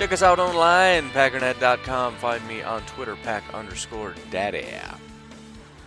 Check us out online, packernet.com. Find me on Twitter, pack underscore daddy.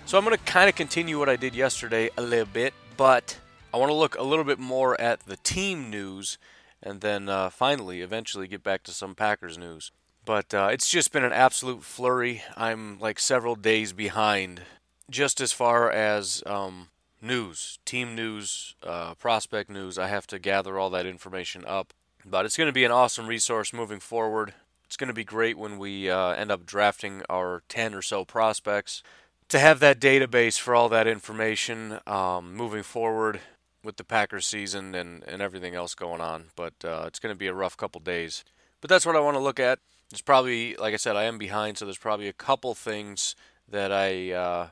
So I'm going to kind of continue what I did yesterday a little bit, but I want to look a little bit more at the team news and then uh, finally, eventually, get back to some Packers news. But uh, it's just been an absolute flurry. I'm like several days behind just as far as um, news, team news, uh, prospect news, I have to gather all that information up. But it's going to be an awesome resource moving forward. It's going to be great when we uh, end up drafting our 10 or so prospects to have that database for all that information um, moving forward with the Packers season and, and everything else going on. But uh, it's going to be a rough couple days. But that's what I want to look at. There's probably, like I said, I am behind, so there's probably a couple things that I uh,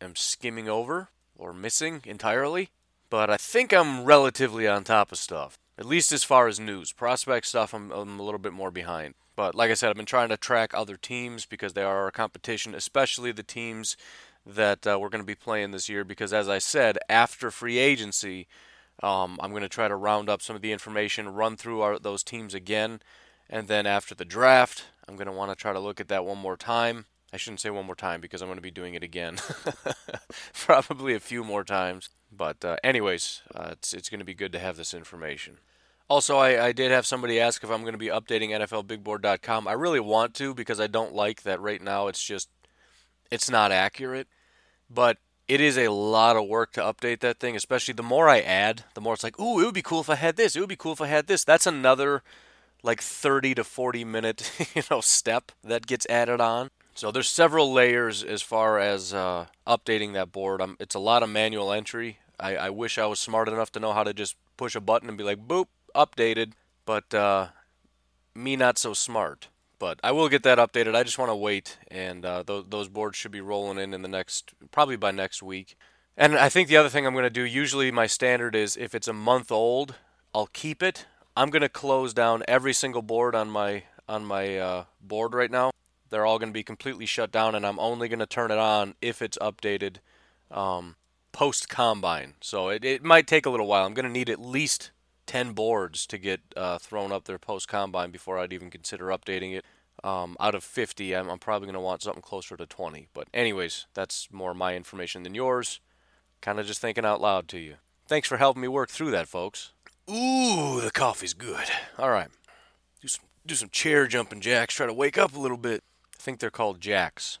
am skimming over or missing entirely. But I think I'm relatively on top of stuff, at least as far as news. Prospect stuff, I'm, I'm a little bit more behind. But like I said, I've been trying to track other teams because they are a competition, especially the teams that uh, we're going to be playing this year. Because as I said, after free agency, um, I'm going to try to round up some of the information, run through our, those teams again, and then after the draft, I'm going to want to try to look at that one more time I shouldn't say one more time because I'm going to be doing it again, probably a few more times. But uh, anyways, uh, it's it's going to be good to have this information. Also, I, I did have somebody ask if I'm going to be updating NFLBigBoard.com. I really want to because I don't like that right now. It's just it's not accurate, but it is a lot of work to update that thing. Especially the more I add, the more it's like, ooh, it would be cool if I had this. It would be cool if I had this. That's another like 30 to 40 minute you know step that gets added on so there's several layers as far as uh, updating that board. Um, it's a lot of manual entry. I, I, wish I was smart enough to know how to just push a button and be like, boop, updated. But uh, me not so smart. But I will get that updated. I just want to wait, and uh, th- those boards should be rolling in in the next, probably by next week. And I think the other thing I'm going to do, usually my standard is if it's a month old, I'll keep it. I'm going to close down every single board on my on my uh, board right now they're all going to be completely shut down, and I'm only going to turn it on if it's updated um, post combine. So it, it might take a little while. I'm going to need at least 10 boards to get uh, thrown up there post combine before I'd even consider updating it. Um, out of 50, I'm, I'm probably going to want something closer to 20. But, anyways, that's more my information than yours. Kind of just thinking out loud to you. Thanks for helping me work through that, folks. Ooh, the coffee's good. All right. Do some, do some chair jumping jacks, try to wake up a little bit. I think they're called jacks.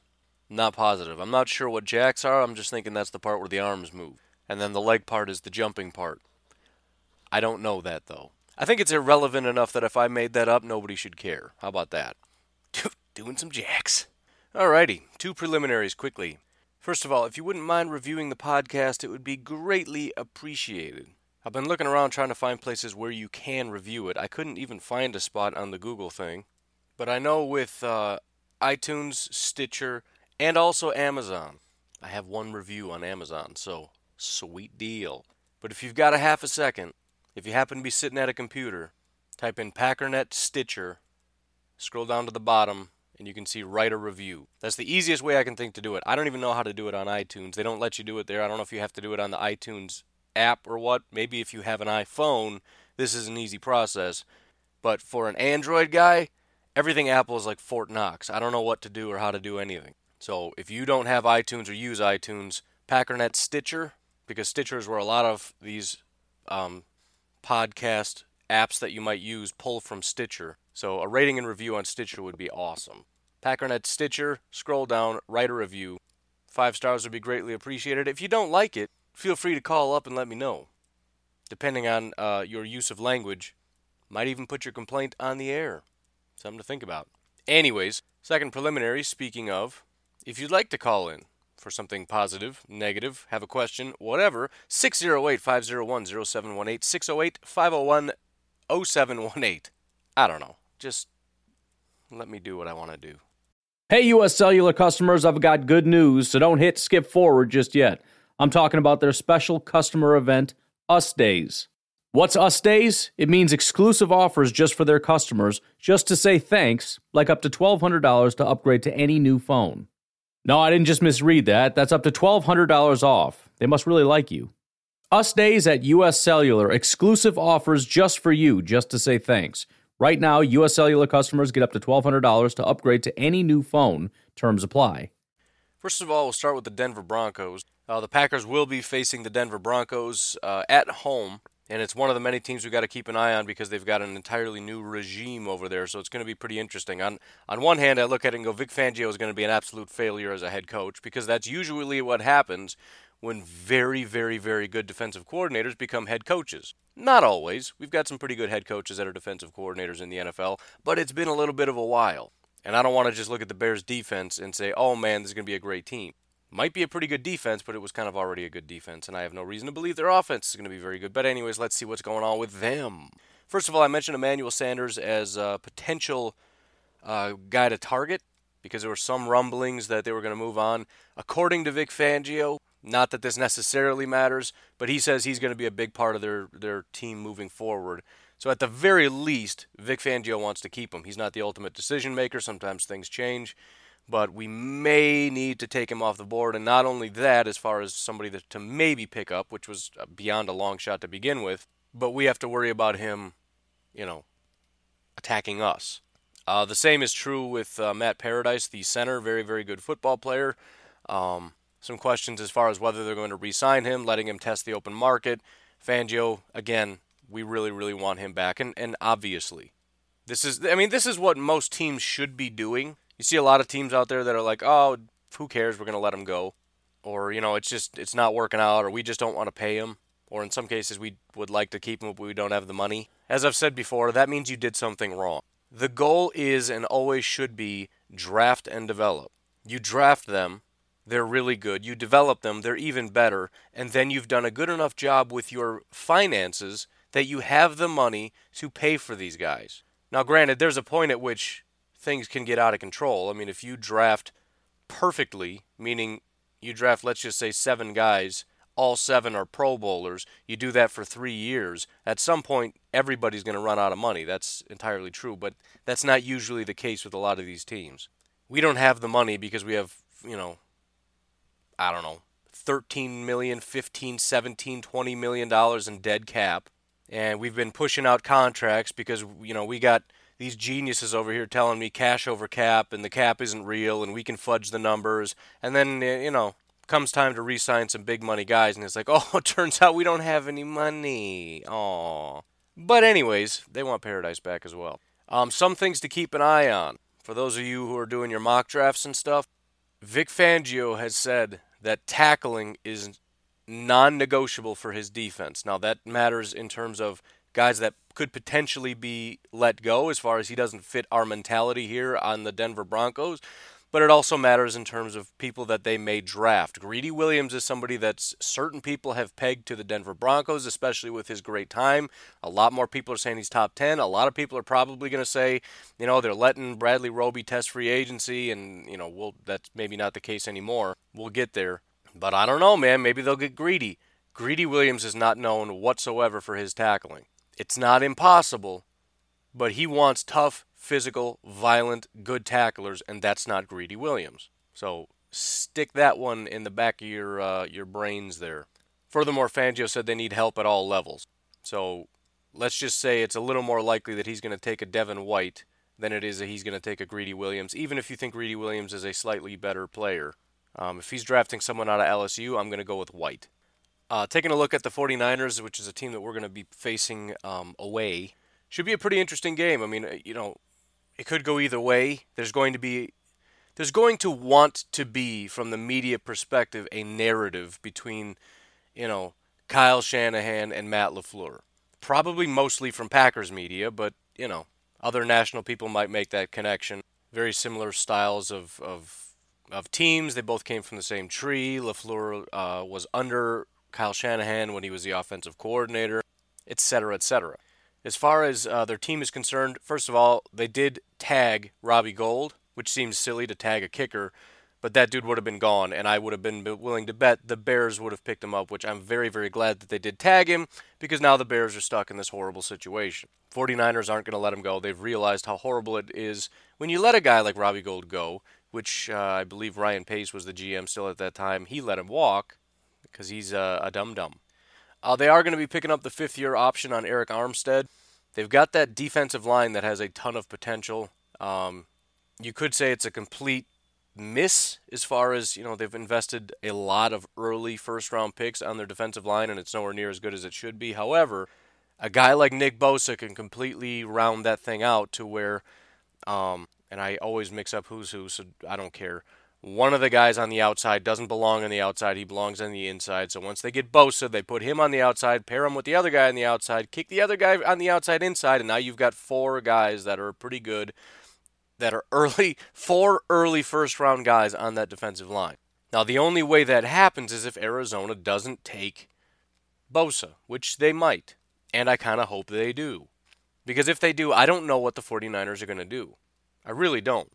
Not positive. I'm not sure what jacks are. I'm just thinking that's the part where the arms move. And then the leg part is the jumping part. I don't know that though. I think it's irrelevant enough that if I made that up, nobody should care. How about that? Doing some jacks. Alrighty, two preliminaries quickly. First of all, if you wouldn't mind reviewing the podcast, it would be greatly appreciated. I've been looking around trying to find places where you can review it. I couldn't even find a spot on the Google thing. But I know with uh, iTunes, Stitcher, and also Amazon. I have one review on Amazon, so sweet deal. But if you've got a half a second, if you happen to be sitting at a computer, type in Packernet Stitcher, scroll down to the bottom, and you can see write a review. That's the easiest way I can think to do it. I don't even know how to do it on iTunes. They don't let you do it there. I don't know if you have to do it on the iTunes app or what. Maybe if you have an iPhone, this is an easy process. But for an Android guy, everything Apple is like Fort Knox. I don't know what to do or how to do anything. So if you don't have iTunes or use iTunes, Packernet Stitcher, because Stitcher is where a lot of these um, podcast apps that you might use pull from Stitcher. So a rating and review on Stitcher would be awesome. Packernet Stitcher, scroll down, write a review. Five stars would be greatly appreciated. If you don't like it, feel free to call up and let me know. Depending on uh, your use of language, might even put your complaint on the air. Something to think about. Anyways, second preliminary, speaking of, if you'd like to call in for something positive, negative, have a question, whatever, 608 501 0718, 608 501 0718. I don't know. Just let me do what I want to do. Hey, US Cellular customers, I've got good news, so don't hit skip forward just yet. I'm talking about their special customer event, Us Days. What's Us Days? It means exclusive offers just for their customers, just to say thanks, like up to $1,200 to upgrade to any new phone. No, I didn't just misread that. That's up to $1,200 off. They must really like you. Us Days at US Cellular, exclusive offers just for you, just to say thanks. Right now, US Cellular customers get up to $1,200 to upgrade to any new phone. Terms apply. First of all, we'll start with the Denver Broncos. Uh, the Packers will be facing the Denver Broncos uh, at home, and it's one of the many teams we've got to keep an eye on because they've got an entirely new regime over there, so it's going to be pretty interesting. On, on one hand, I look at it and go, Vic Fangio is going to be an absolute failure as a head coach because that's usually what happens when very, very, very good defensive coordinators become head coaches. Not always. We've got some pretty good head coaches that are defensive coordinators in the NFL, but it's been a little bit of a while. And I don't want to just look at the Bears' defense and say, oh man, this is going to be a great team. Might be a pretty good defense, but it was kind of already a good defense, and I have no reason to believe their offense is going to be very good. But, anyways, let's see what's going on with them. First of all, I mentioned Emmanuel Sanders as a potential uh, guy to target because there were some rumblings that they were going to move on. According to Vic Fangio, not that this necessarily matters, but he says he's going to be a big part of their, their team moving forward. So at the very least, Vic Fangio wants to keep him. He's not the ultimate decision maker. Sometimes things change, but we may need to take him off the board. And not only that, as far as somebody to maybe pick up, which was uh, beyond a long shot to begin with, but we have to worry about him, you know, attacking us. Uh, the same is true with uh, Matt Paradis, the center, very, very good football player. Um, some questions as far as whether they're going to re sign him, letting him test the open market. Fangio, again, we really, really want him back. And, and obviously, this is, I mean, this is what most teams should be doing. You see a lot of teams out there that are like, oh, who cares? We're going to let him go. Or, you know, it's just, it's not working out, or we just don't want to pay him. Or in some cases, we would like to keep him, but we don't have the money. As I've said before, that means you did something wrong. The goal is and always should be draft and develop. You draft them, they're really good. You develop them, they're even better. And then you've done a good enough job with your finances that you have the money to pay for these guys. Now, granted, there's a point at which things can get out of control. I mean, if you draft perfectly, meaning you draft, let's just say, seven guys, all seven are Pro Bowlers, you do that for three years, at some point, everybody's going to run out of money. That's entirely true, but that's not usually the case with a lot of these teams. We don't have the money because we have, you know, I don't know, 13 million, 15, 17, 20 million dollars in dead cap. And we've been pushing out contracts because you know, we got these geniuses over here telling me cash over cap and the cap isn't real and we can fudge the numbers. And then you know, comes time to re-sign some big money guys and it's like, "Oh, it turns out we don't have any money." Aw. But anyways, they want Paradis back as well. Um, some things to keep an eye on. For those of you who are doing your mock drafts and stuff, Vic Fangio has said that tackling is non negotiable for his defense. Now, that matters in terms of guys that could potentially be let go as far as he doesn't fit our mentality here on the Denver Broncos but it also matters in terms of people that they may draft. Greedy Williams is somebody that certain people have pegged to the Denver Broncos, especially with his great time. A lot more people are saying he's top 10. A lot of people are probably going to say, you know, they're letting Bradley Roby test free agency, and, you know, we'll, that's maybe not the case anymore. We'll get there. But I don't know, man. Maybe they'll get greedy. Greedy Williams is not known whatsoever for his tackling. It's not impossible, but he wants tough, physical, violent, good tacklers, and that's not Greedy Williams. So stick that one in the back of your uh, your brains there. Furthermore, Fangio said they need help at all levels. So let's just say it's a little more likely that he's going to take a Devin White than it is that he's going to take a Greedy Williams, even if you think Greedy Williams is a slightly better player. Um, if he's drafting someone out of LSU, I'm going to go with White. Uh, taking a look at the 49ers, which is a team that we're going to be facing um, away, should be a pretty interesting game. I mean, uh, you know, it could go either way. There's going to be there's going to want to be from the media perspective a narrative between, you know, Kyle Shanahan and Matt LaFleur. Probably mostly from Packers media, but, you know, other national people might make that connection. Very similar styles of of, of teams. They both came from the same tree. LaFleur uh, was under Kyle Shanahan when he was the offensive coordinator, etc., etc. As far as uh, their team is concerned, first of all, they did tag Robbie Gould, which seems silly to tag a kicker, but that dude would have been gone, and I would have been willing to bet the Bears would have picked him up, which I'm very, very glad that they did tag him because now the Bears are stuck in this horrible situation. 49ers aren't going to let him go. They've realized how horrible it is when you let a guy like Robbie Gould go, which uh, I believe Ryan Pace was the GM still at that time. He let him walk because he's a, a dum dum. Uh, they are going to be picking up the fifth year option on Arik Armstead. They've got that defensive line that has a ton of potential. Um, you could say it's a complete miss as far as you know they've invested a lot of early first round picks on their defensive line and it's nowhere near as good as it should be however a guy like nick bosa can completely round that thing out to where um, and i always mix up who's who so i don't care one of the guys on the outside doesn't belong on the outside he belongs on the inside so once they get bosa they put him on the outside pair him with the other guy on the outside kick the other guy on the outside inside and now you've got four guys that are pretty good that are early, four early first round guys on that defensive line. Now, the only way that happens is if Arizona doesn't take Bosa, which they might. And I kind of hope they do. Because if they do, I don't know what the 49ers are going to do. I really don't.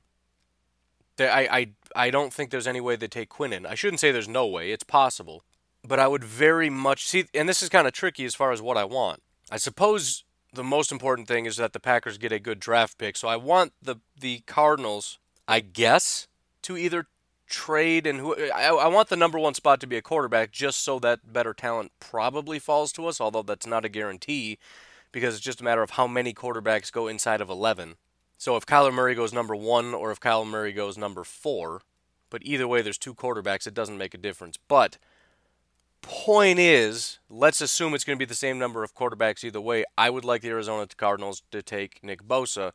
They, I, I, I don't think there's any way they take Quinnen. I shouldn't say there's no way, it's possible. But I would very much see, and this is kind of tricky as far as what I want. I suppose the most important thing is that the Packers get a good draft pick. So I want the the Cardinals, I guess, to either trade and who I, I want the number one spot to be a quarterback just so that better talent probably falls to us, although that's not a guarantee because it's just a matter of how many quarterbacks go inside of 11. So if Kyler Murray goes number one or if Kyler Murray goes number four, but either way, there's two quarterbacks, it doesn't make a difference. But point is, let's assume it's going to be the same number of quarterbacks either way. I would like the Arizona Cardinals to take Nick Bosa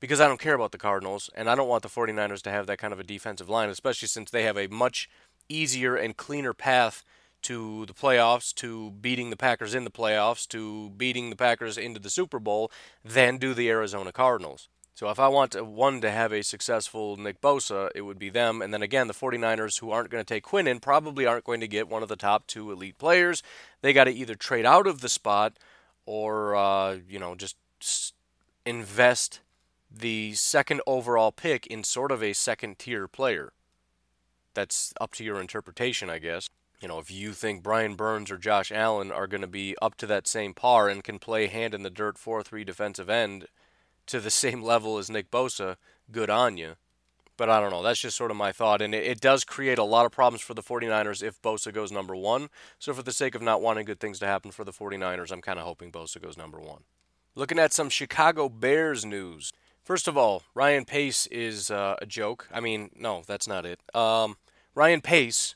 because I don't care about the Cardinals and I don't want the 49ers to have that kind of a defensive line, especially since they have a much easier and cleaner path to the playoffs, to beating the Packers in the playoffs, to beating the Packers into the Super Bowl than do the Arizona Cardinals. So if I want one to have a successful Nick Bosa, it would be them. And then again, the 49ers, who aren't going to take Quinnen, probably aren't going to get one of the top two elite players. They got to either trade out of the spot or, uh, you know, just invest the second overall pick in sort of a second tier player. That's up to your interpretation, I guess. You know, if you think Brian Burns or Josh Allen are going to be up to that same par and can play hand in the dirt 4 3 defensive end to the same level as Nick Bosa, good on you. But I don't know. That's just sort of my thought. And it, it, does create a lot of problems for the 49ers if Bosa goes number one. So, for the sake of not wanting good things to happen for the 49ers, I'm kind of hoping Bosa goes number one. Looking at some Chicago Bears news. First of all, Ryan Pace is uh, a joke. I mean, no, that's not it. Um, Ryan Pace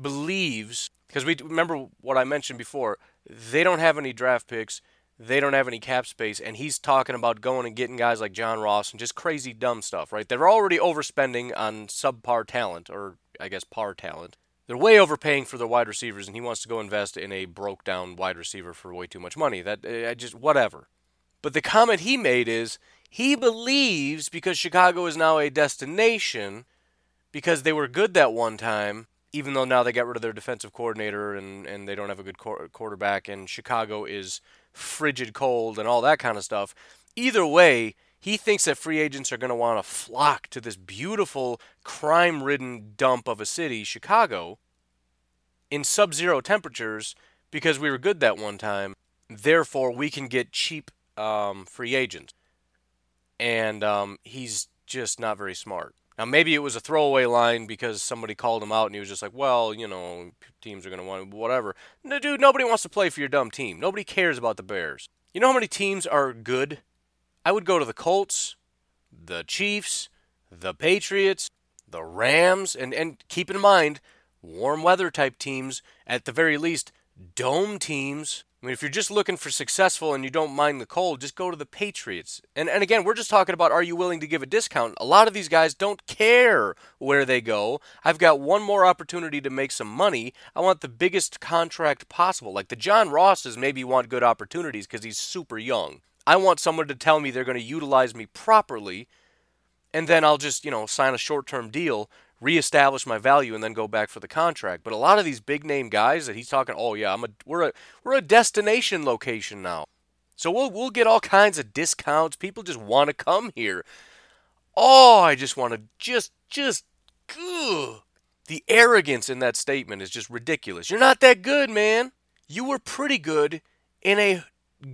believes, because we remember what I mentioned before, they don't have any draft picks they don't have any cap space, and he's talking about going and getting guys like John Ross and just crazy dumb stuff, right? They're already overspending on subpar talent, or I guess par talent. They're way overpaying for their wide receivers, and he wants to go invest in a broke down wide receiver for way too much money. That eh, I just whatever. But the comment he made is he believes because Chicago is now a destination because they were good that one time, even though now they got rid of their defensive coordinator and, and they don't have a good quarterback, and Chicago is frigid cold and all that kind of stuff. Either way, he thinks that free agents are going to want to flock to this beautiful, crime ridden dump of a city, Chicago, in sub zero temperatures because we were good that one time. Therefore, we can get cheap um, free agents. And um, he's just not very smart. Now, maybe it was a throwaway line because somebody called him out and he was just like, well, you know, teams are going to want whatever. No, dude, nobody wants to play for your dumb team. Nobody cares about the Bears. You know how many teams are good? I would go to the Colts, the Chiefs, the Patriots, the Rams, and, and keep in mind, warm weather type teams, at the very least, dome teams I mean, if you're just looking for successful and you don't mind the cold, just go to the Patriots. And and again, we're just talking about are you willing to give a discount? A lot of these guys don't care where they go. I've got one more opportunity to make some money. I want the biggest contract possible. Like the John Rosses maybe want good opportunities because he's super young. I want someone to tell me they're going to utilize me properly, and then I'll just, you know, sign a short-term deal reestablish my value and then go back for the contract. But a lot of these big name guys that he's talking, oh yeah, I'm a we're a we're a destination location now. So we'll we'll get all kinds of discounts. People just want to come here. Oh, I just want to just just ugh. The arrogance in that statement is just ridiculous. You're not that good, man. You were pretty good in a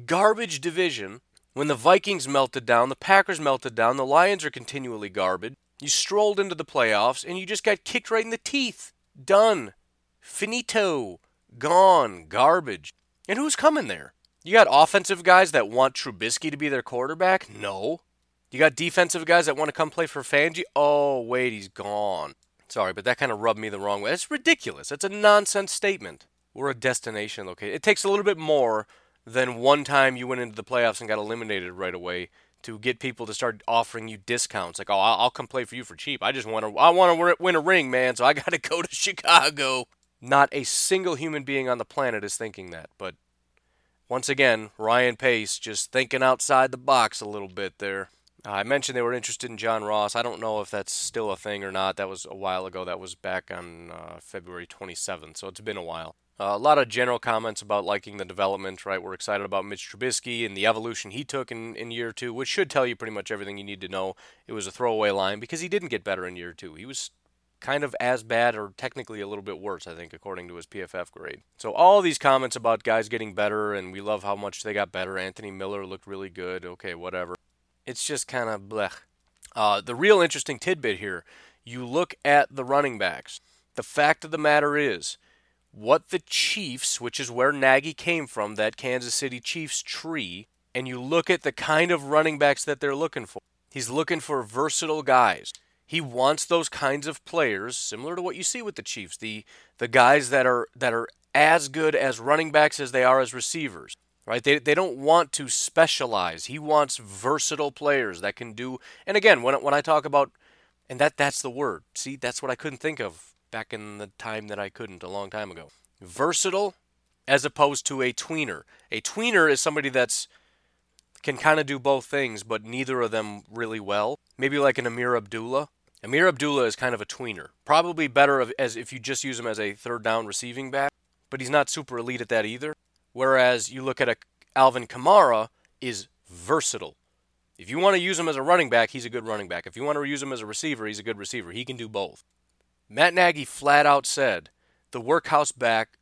garbage division when the Vikings melted down, the Packers melted down, the Lions are continually garbage. You strolled into the playoffs and you just got kicked right in the teeth. Done. Finito. Gone. Garbage. And who's coming there? You got offensive guys that want Trubisky to be their quarterback? No. You got defensive guys that want to come play for Fangio? Oh, wait, he's gone. Sorry, but that kind of rubbed me the wrong way. It's ridiculous. It's a nonsense statement. We're a destination location. It takes a little bit more than one time you went into the playoffs and got eliminated right away to get people to start offering you discounts. Like, oh, I'll come play for you for cheap. I just want to, I want to win a ring, man. So I got to go to Chicago. Not a single human being on the planet is thinking that. But once again, Ryan Pace just thinking outside the box a little bit there. Uh, I mentioned they were interested in John Ross. I don't know if that's still a thing or not. That was a while ago. That was back on uh, February 27th, so it's been a while. Uh, a lot of general comments about liking the development, right? We're excited about Mitch Trubisky and the evolution he took in, in year two, which should tell you pretty much everything you need to know. It was a throwaway line because he didn't get better in year two. He was kind of as bad or technically a little bit worse, I think, according to his PFF grade. So all these comments about guys getting better and we love how much they got better. Anthony Miller looked really good. Okay, whatever. It's just kind of blech. Uh, the real interesting tidbit here you look at the running backs. The fact of the matter is, what the Chiefs, which is where Nagy came from, that Kansas City Chiefs tree, and you look at the kind of running backs that they're looking for. He's looking for versatile guys. He wants those kinds of players, similar to what you see with the Chiefs, the the guys that are that are as good as running backs as they are as receivers. Right? They, they don't want to specialize. He wants versatile players that can do and again when when I talk about and that that's the word. See, that's what I couldn't think of back in the time that I couldn't a long time ago. Versatile as opposed to a tweener. A tweener is somebody that's can kind of do both things, but neither of them really well. Maybe like an Ameer Abdullah. Ameer Abdullah is kind of a tweener. Probably better as if you just use him as a third down receiving back, but he's not super elite at that either. Whereas you look at a Alvin Kamara is versatile. If you want to use him as a running back, he's a good running back. If you want to use him as a receiver, he's a good receiver. He can do both. Matt Nagy flat out said the workhouse back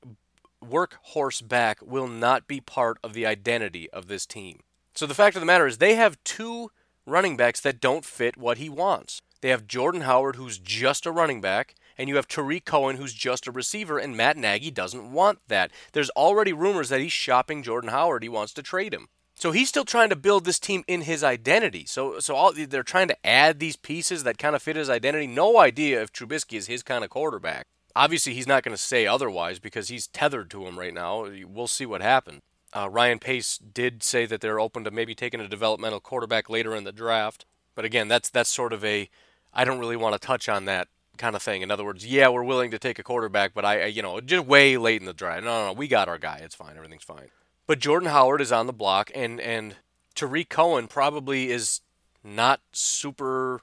workhorse back will not be part of the identity of this team. So the fact of the matter is they have two running backs that don't fit what he wants. They have Jordan Howard who's just a running back and you have Tarik Cohen who's just a receiver and Matt Nagy doesn't want that. There's already rumors that he's shopping Jordan Howard. He wants to trade him. So he's still trying to build this team in his identity. So so all they're trying to add these pieces that kind of fit his identity. No idea if Trubisky is his kind of quarterback. Obviously, he's not going to say otherwise because he's tethered to him right now. We'll see what happens. Uh, Ryan Pace did say that they're open to maybe taking a developmental quarterback later in the draft. But again, that's that's sort of a I don't really want to touch on that kind of thing. In other words, yeah, we're willing to take a quarterback, but I, you know, just way late in the draft. No, no, no, we got our guy. It's fine. Everything's fine. But Jordan Howard is on the block, and and Tarik Cohen probably is not super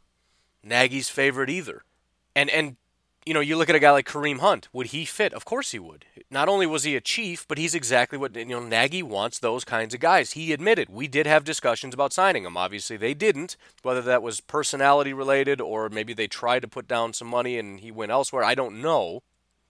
Nagy's favorite either. And and you know, you look at a guy like Kareem Hunt. Would he fit? Of course he would. Not only was he a chief, but he's exactly what you know. Nagy wants those kinds of guys. He admitted we did have discussions about signing him. Obviously, they didn't. Whether that was personality related or maybe they tried to put down some money and he went elsewhere, I don't know.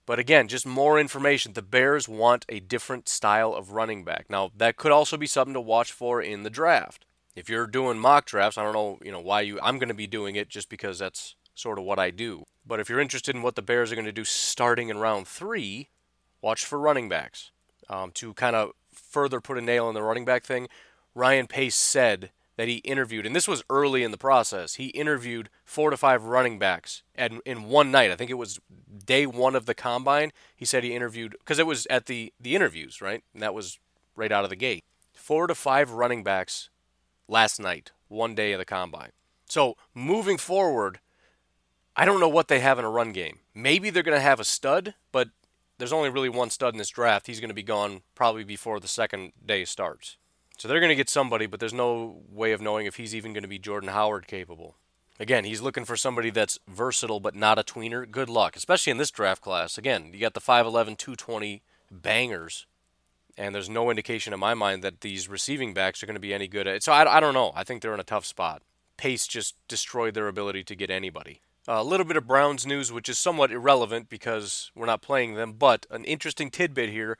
But again, just more information. The Bears want a different style of running back. Now, that could also be something to watch for in the draft. If you're doing mock drafts, I don't know, you know, why you I'm going to be doing it just because that's sort of what I do. But if you're interested in what the Bears are going to do starting in round 3, watch for running backs. Um, to kind of further put a nail in the running back thing, Ryan Pace said that he interviewed, and this was early in the process. He interviewed four to five running backs and in one night. I think it was day one of the combine. He said he interviewed because it was at the the interviews, right? And that was right out of the gate. Four to five running backs last night, one day of the combine. So moving forward, I don't know what they have in a run game. Maybe they're going to have a stud, but there's only really one stud in this draft. He's going to be gone probably before the second day starts. So they're going to get somebody, but there's no way of knowing if he's even going to be Jordan Howard capable. Again, he's looking for somebody that's versatile but not a tweener. Good luck, especially in this draft class. Again, you got the 5'11, 220 bangers, and there's no indication in my mind that these receiving backs are going to be any good at it. So I, I don't know. I think they're in a tough spot. pace just destroyed their ability to get anybody. A little bit of Browns news, which is somewhat irrelevant because we're not playing them, but an interesting tidbit here.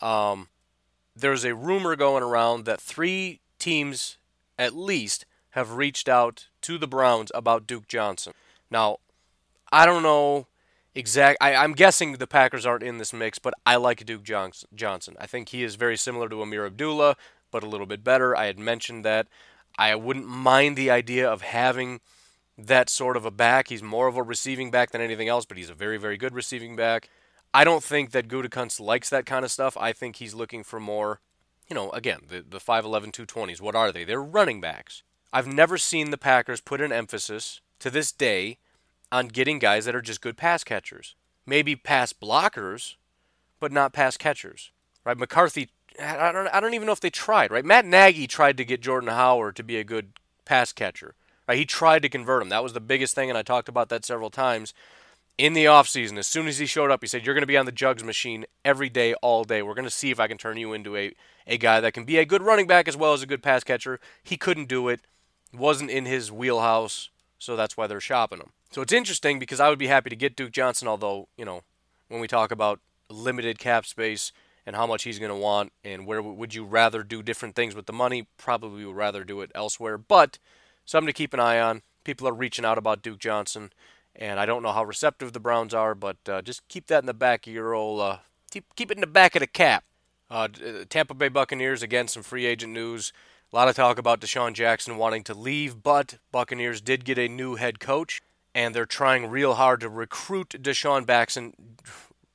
Um, there's a rumor going around that three teams, at least, have reached out to the Browns about Duke Johnson. Now, I don't know exact. I, am guessing the Packers aren't in this mix, but I like Duke Johnson. I think he is very similar to Ameer Abdullah, but a little bit better. I had mentioned that. I wouldn't mind the idea of having that sort of a back. He's more of a receiving back than anything else, but he's a very, very good receiving back. I don't think that Gutekunst likes that kind of stuff. I think he's looking for more, you know, again, the, the 5'11, 220s. What are they? They're running backs. I've never seen the Packers put an emphasis to this day on getting guys that are just good pass catchers. Maybe pass blockers, but not pass catchers. Right? McCarthy, I don't, I don't even know if they tried, right? Matt Nagy tried to get Jordan Howard to be a good pass catcher. Right? He tried to convert him. That was the biggest thing, and I talked about that several times. In the offseason, as soon as he showed up, he said, You're going to be on the jugs machine every day, all day. We're going to see if I can turn you into a, a guy that can be a good running back as well as a good pass catcher. He couldn't do it, wasn't in his wheelhouse, so that's why they're shopping him. So it's interesting because I would be happy to get Duke Johnson, although, you know, when we talk about limited cap space and how much he's going to want and where would you rather do different things with the money, probably would rather do it elsewhere. But something to keep an eye on. People are reaching out about Duke Johnson, and I don't know how receptive the Browns are, but uh, just keep that in the back of your old, uh, keep, keep it in the back of the cap. Uh, uh, Tampa Bay Buccaneers, again, some free agent news. A lot of talk about DeSean Jackson wanting to leave, but Buccaneers did get a new head coach, and they're trying real hard to recruit DeSean Jackson,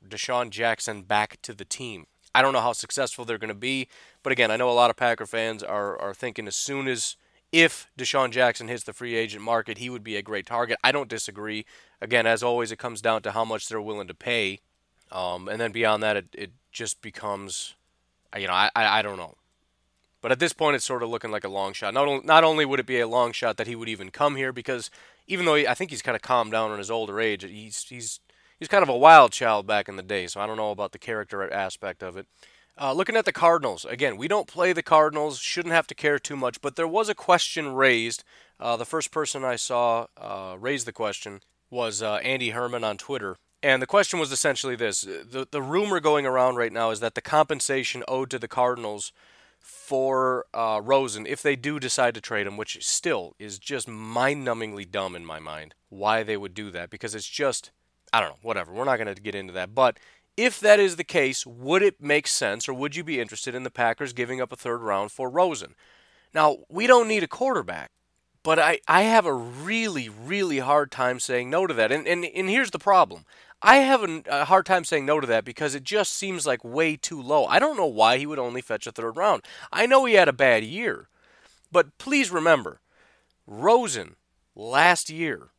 DeSean Jackson back to the team. I don't know how successful they're going to be, but again, I know a lot of Packer fans are, are thinking as soon as if DeSean Jackson hits the free agent market, he would be a great target. I don't disagree. Again, as always, it comes down to how much they're willing to pay. Um, and then beyond that, it, it just becomes, you know, I, I, I don't know. But at this point, it's sort of looking like a long shot. Not, not only would it be a long shot that he would even come here, because even though he, I think he's kind of calmed down in his older age, he's, he's, he's kind of a wild child back in the day, so I don't know about the character aspect of it. Uh, looking at the Cardinals, again, we don't play the Cardinals, shouldn't have to care too much, but there was a question raised. Uh, the first person I saw uh, raise the question was uh, Andy Herman on Twitter. And the question was essentially this the, the rumor going around right now is that the compensation owed to the Cardinals for uh, Rosen, if they do decide to trade him, which still is just mind numbingly dumb in my mind, why they would do that, because it's just, I don't know, whatever. We're not going to get into that. But if that is the case, would it make sense or would you be interested in the Packers giving up a third round for Rosen? Now, we don't need a quarterback, but I, I have a really, really hard time saying no to that. And, and, and here's the problem I have a, a hard time saying no to that because it just seems like way too low. I don't know why he would only fetch a third round. I know he had a bad year, but please remember, Rosen last year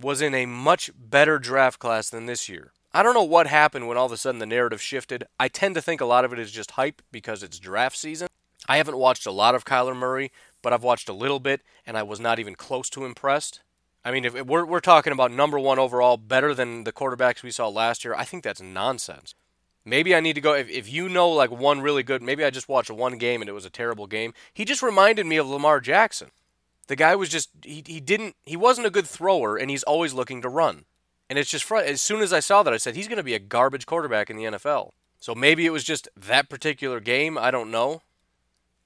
was in a much better draft class than this year. I don't know what happened when all of a sudden the narrative shifted. I tend to think a lot of it is just hype because it's draft season. I haven't watched a lot of Kyler Murray, but I've watched a little bit, and I was not even close to impressed. I mean, if we're, we're talking about number one overall, better than the quarterbacks we saw last year, I think that's nonsense. Maybe I need to go. If, if you know like one really good, maybe I just watched one game and it was a terrible game. He just reminded me of Lamar Jackson. The guy was just he, he didn't he wasn't a good thrower and he's always looking to run. And it's just as soon as I saw that, I said he's going to be a garbage quarterback in the NFL. So maybe it was just that particular game. I don't know.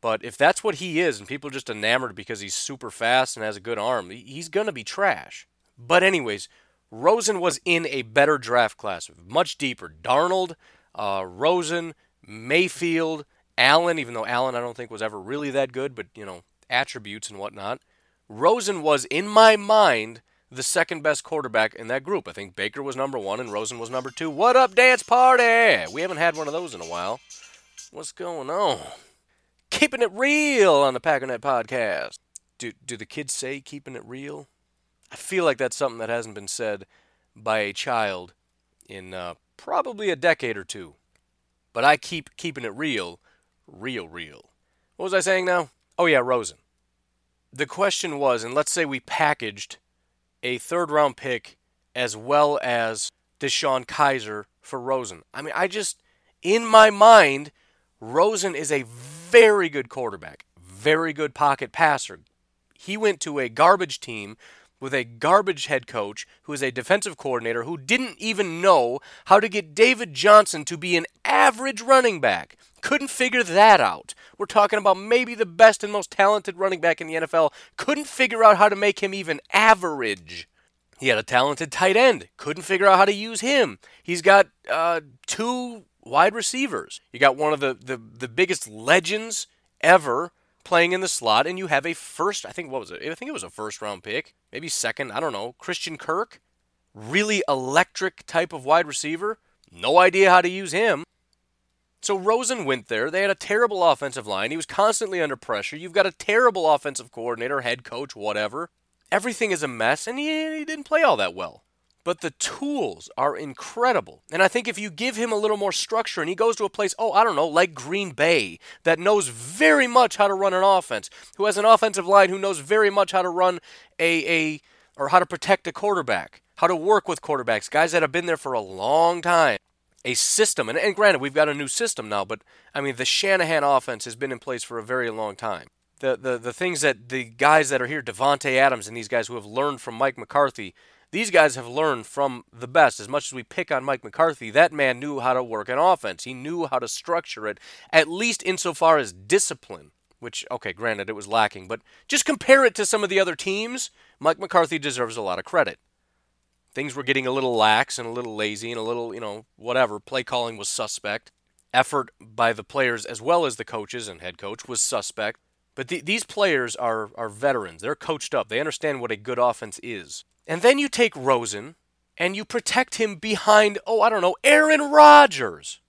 But if that's what he is, and people are just enamored because he's super fast and has a good arm, he's going to be trash. But, anyways, Rosen was in a better draft class, much deeper. Darnold, uh, Rosen, Mayfield, Allen, even though Allen I don't think was ever really that good, but, you know, attributes and whatnot. Rosen was, in my mind, the second best quarterback in that group. I think Baker was number one and Rosen was number two. What up, dance party? We haven't had one of those in a while. What's going on? Keeping it real on the Packernet podcast. Do, do the kids say keeping it real? I feel like that's something that hasn't been said by a child in uh, probably a decade or two. But I keep keeping it real, real, real. What was I saying now? Oh, yeah, Rosen. The question was, and let's say we packaged a third round pick as well as DeShone Kizer for Rosen. I mean, I just, in my mind, Rosen is a very good quarterback, very good pocket passer, He went to a garbage team with a garbage head coach who is a defensive coordinator who didn't even know how to get David Johnson to be an average running back. Couldn't figure that out. We're talking about maybe the best and most talented running back in the NFL. Couldn't figure out how to make him even average. He had a talented tight end. Couldn't figure out how to use him. He's got uh, two wide receivers. You got one of the, the, the biggest legends ever playing in the slot, and you have a first, I think, what was it? I think it was a first round pick, maybe second, I don't know. Christian Kirk, really electric type of wide receiver. No idea how to use him. So Rosen went there. They had a terrible offensive line. He was constantly under pressure. You've got a terrible offensive coordinator, head coach, whatever. Everything is a mess, and he, he didn't play all that well. But the tools are incredible. And I think if you give him a little more structure and he goes to a place, oh, I don't know, like Green Bay, that knows very much how to run an offense, who has an offensive line who knows very much how to run a, a or how to protect a quarterback, how to work with quarterbacks, guys that have been there for a long time. A system, and, and granted, we've got a new system now, but I mean, the Shanahan offense has been in place for a very long time the, the, the things that the guys that are here, Davante Adams and these guys who have learned from Mike McCarthy, these guys have learned from the best. As much as we pick on Mike McCarthy, that man knew how to work an offense. He knew how to structure it, at least insofar as discipline, which, okay, granted, it was lacking, but just compare it to some of the other teams. Mike McCarthy deserves a lot of credit. Things were getting a little lax and a little lazy and a little, you know, whatever. Play calling was suspect. Effort by the players as well as the coaches and head coach was suspect. But the, these players are, are veterans. They're coached up. They understand what a good offense is. And then you take Rosen and you protect him behind, oh, I don't know, Aaron Rodgers,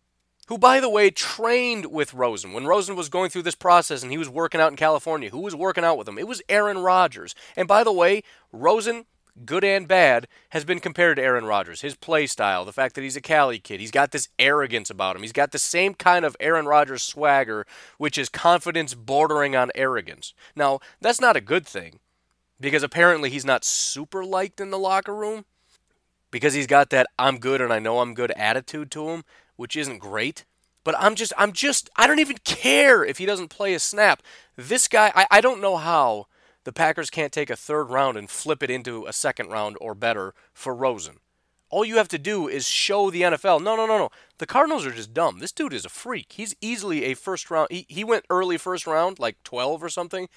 who, by the way, trained with Rosen. When Rosen was going through this process and he was working out in California, who was working out with him? It was Aaron Rodgers. And by the way, Rosen, good and bad, has been compared to Aaron Rodgers. His play style, the fact that he's a Cali kid, he's got this arrogance about him. He's got the same kind of Aaron Rodgers swagger, which is confidence bordering on arrogance. Now, that's not a good thing because apparently he's not super liked in the locker room because he's got that I'm good and I know I'm good attitude to him, which isn't great. But I'm just, I'm just, I don't even care if he doesn't play a snap. This guy, I, I don't know how the Packers can't take a third round and flip it into a second round or better for Rosen. All you have to do is show the NFL. No, no, no, no. The Cardinals are just dumb. This dude is a freak. He's easily a first round. He, he went early first round, like 12 or something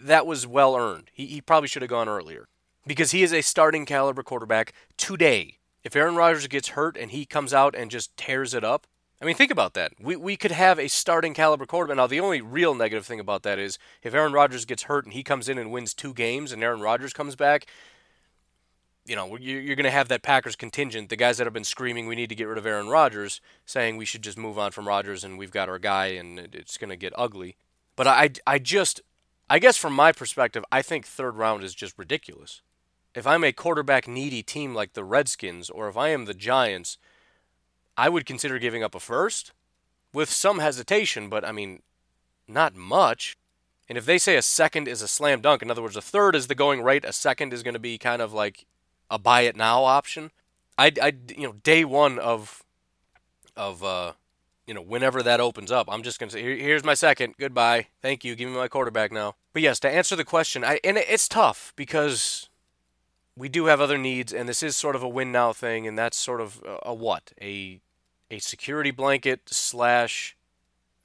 that was well earned. He, he probably should have gone earlier because he is a starting caliber quarterback today. If Aaron Rodgers gets hurt and he comes out and just tears it up, I mean, think about that. We, we could have a starting caliber quarterback. Now, the only real negative thing about that is if Aaron Rodgers gets hurt and he comes in and wins two games and Aaron Rodgers comes back, you know, you're going to have that Packers contingent, the guys that have been screaming, we need to get rid of Aaron Rodgers, saying we should just move on from Rodgers and we've got our guy and it's going to get ugly. But I, I just, I guess from my perspective, I think third round is just ridiculous. If I'm a quarterback needy team like the Redskins, or if I am the Giants, I would consider giving up a first with some hesitation, but I mean, not much. And if they say a second is a slam dunk, in other words, a third is the going rate, a second is going to be kind of like a buy it now option. I, I, you know, day one of, of, uh, you know, whenever that opens up, I'm just going to say, Here, here's my second. Goodbye. Thank you. Give me my quarterback now. But yes, to answer the question, I, and it's tough because we do have other needs, and this is sort of a win now thing, and that's sort of a, a what? A, a security blanket slash.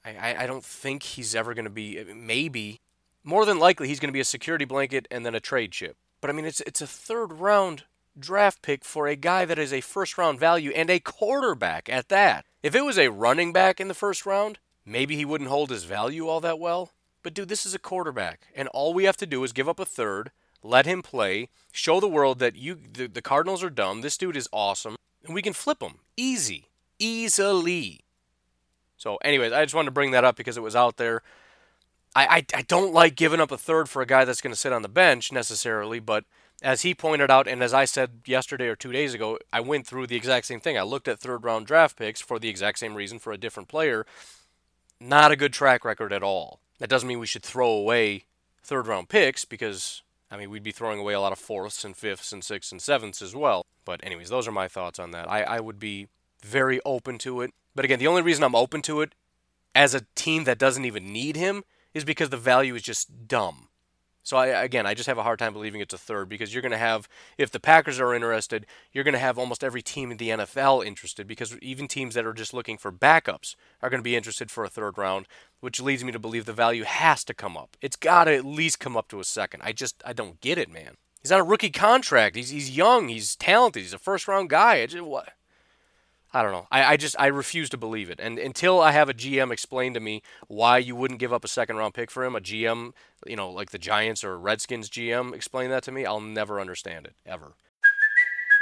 I, I don't think he's ever going to be, maybe, more than likely, he's going to be a security blanket and then a trade chip. But I mean, it's it's a third round draft pick for a guy that is a first round value and a quarterback at that. If it was a running back in the first round, maybe he wouldn't hold his value all that well. But dude, this is a quarterback, and all we have to do is give up a third, let him play, show the world that you the, the Cardinals are dumb. This dude is awesome, and we can flip him easy, easily. So, anyways, I just wanted to bring that up because it was out there. I, I, I don't like giving up a third for a guy that's going to sit on the bench necessarily, but as he pointed out, and as I said yesterday or two days ago, I went through the exact same thing. I looked at third round draft picks for the exact same reason for a different player. Not a good track record at all. That doesn't mean we should throw away third round picks because, I mean, we'd be throwing away a lot of fourths and fifths and sixths and sevenths as well. But, anyways, those are my thoughts on that. I, I would be very open to it. But again, the only reason I'm open to it as a team that doesn't even need him is because the value is just dumb. So I, again, I just have a hard time believing it's a third because you're going to have, if the Packers are interested, you're going to have almost every team in the NFL interested because even teams that are just looking for backups are going to be interested for a third round, which leads me to believe the value has to come up. It's got to at least come up to a second. I just, I don't get it, man. He's on a rookie contract. He's, he's young. He's talented. He's a first round guy. Just, what? I don't know. I, I just I refuse to believe it. And until I have a GM explain to me why you wouldn't give up a second round pick for him, a GM, you know, like the Giants or Redskins GM explain that to me, I'll never understand it ever.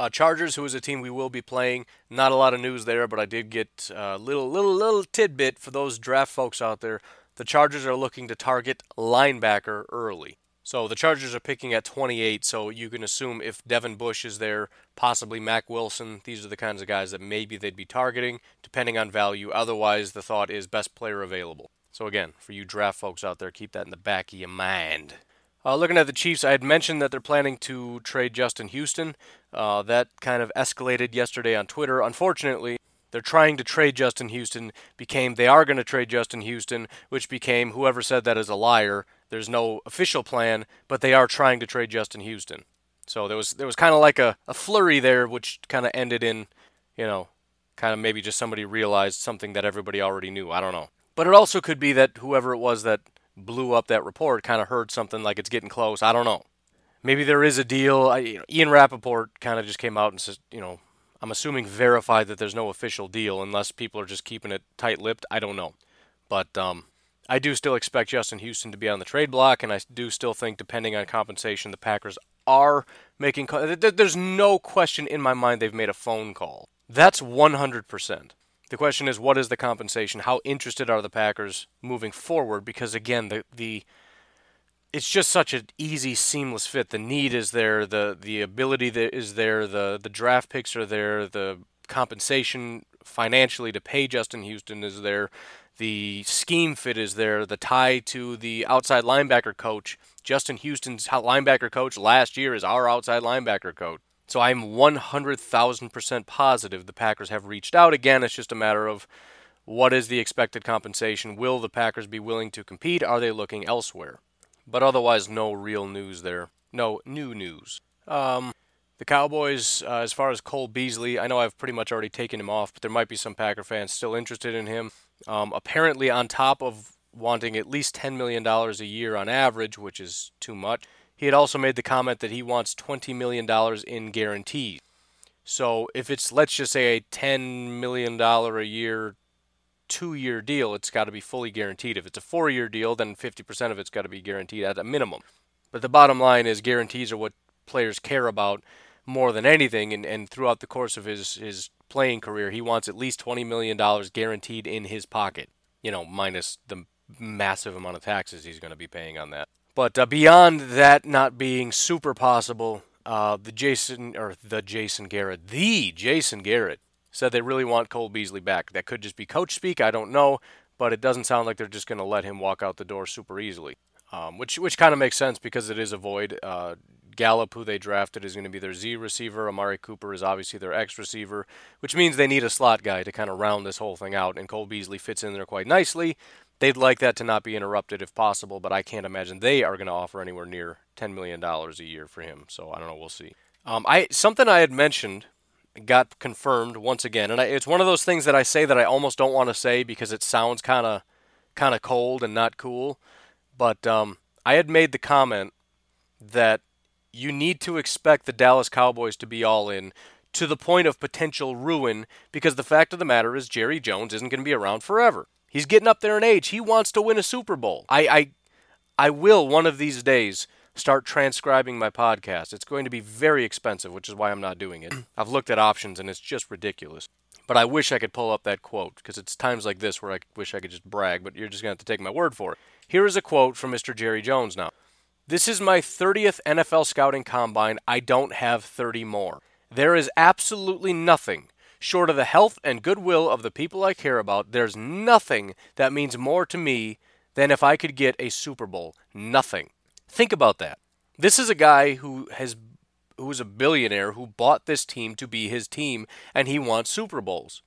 Uh, Chargers, who is a team we will be playing. Not a lot of news there, but I did get a little, little, little tidbit for those draft folks out there. The Chargers are looking to target linebacker early. So the Chargers are picking at 28, so you can assume if Devin Bush is there, possibly Mack Wilson, these are the kinds of guys that maybe they'd be targeting, depending on value. Otherwise, the thought is best player available. So again, for you draft folks out there, keep that in the back of your mind. Uh, looking at the Chiefs, I had mentioned that they're planning to trade Justin Houston. Uh, that kind of escalated yesterday on Twitter. Unfortunately, they're trying to trade Justin Houston became they are going to trade Justin Houston, which became whoever said that is a liar. There's no official plan, but they are trying to trade Justin Houston. So there was there was kind of like a, a flurry there, which kind of ended in, you know, kind of maybe just somebody realized something that everybody already knew. I don't know. But it also could be that whoever it was that blew up that report kind of heard something like it's getting close. I don't know. Maybe there is a deal. I, you know, Ian Rapoport kind of just came out and says, you know, I'm assuming verified that there's no official deal unless people are just keeping it tight-lipped. I don't know. But um, I do still expect Justin Houston to be on the trade block, and I do still think, depending on compensation, the Packers are making. There's no question in my mind they've made a phone call. That's 100%. The question is, what is the compensation? How interested are the Packers moving forward? Because again, the the it's just such an easy, seamless fit. The need is there, the the ability that is there, the the draft picks are there, the compensation financially to pay Justin Houston is there, the scheme fit is there, the tie to the outside linebacker coach. Justin Houston's linebacker coach last year is our outside linebacker coach. So I'm 100,000% positive the Packers have reached out. Again, it's just a matter of what is the expected compensation? Will the Packers be willing to compete? Are they looking elsewhere? But otherwise, no real news there. No new news. Um, the Cowboys, uh, as far as Cole Beasley, I know I've pretty much already taken him off, but there might be some Packer fans still interested in him. Um, apparently, on top of wanting at least $10 million a year on average, which is too much, he had also made the comment that he wants $20 million in guarantees. So if it's, let's just say, a $10 million a year, two year deal, it's got to be fully guaranteed. If it's a four year deal, then 50% of it's got to be guaranteed at a minimum. But the bottom line is guarantees are what players care about more than anything. And, and throughout the course of his, his playing career, he wants at least $20 million guaranteed in his pocket, you know, minus the massive amount of taxes he's going to be paying on that. But uh, beyond that not being super possible, uh, the Jason or the Jason Garrett, the Jason Garrett said they really want Cole Beasley back. That could just be coach speak. I don't know, but it doesn't sound like they're just going to let him walk out the door super easily. Um, which which kind of makes sense because it is a void. Uh, Gallup, who they drafted, is going to be their Z receiver. Amari Cooper is obviously their X receiver, which means they need a slot guy to kind of round this whole thing out. And Cole Beasley fits in there quite nicely. They'd like that to not be interrupted if possible, but I can't imagine they are going to offer anywhere near $10 million a year for him. So I don't know. We'll see. Um, I something I had mentioned got confirmed once again, and I, it's one of those things that I say that I almost don't want to say because it sounds kind of kind of cold and not cool. But um, I had made the comment that you need to expect the Dallas Cowboys to be all in to the point of potential ruin because the fact of the matter is Jerry Jones isn't going to be around forever. He's getting up there in age. He wants to win a Super Bowl. I, I, I will one of these days start transcribing my podcast. It's going to be very expensive, which is why I'm not doing it. I've looked at options and it's just ridiculous. But I wish I could pull up that quote because it's times like this where I wish I could just brag, but you're just going to have to take my word for it. Here is a quote from Mr. Jerry Jones now. This is my 30th NFL scouting combine. I don't have 30 more. There is absolutely nothing short of the health and goodwill of the people I care about. There's nothing that means more to me than if I could get a Super Bowl. Nothing. Think about that. This is a guy who has who's a billionaire who bought this team to be his team and he wants Super Bowls.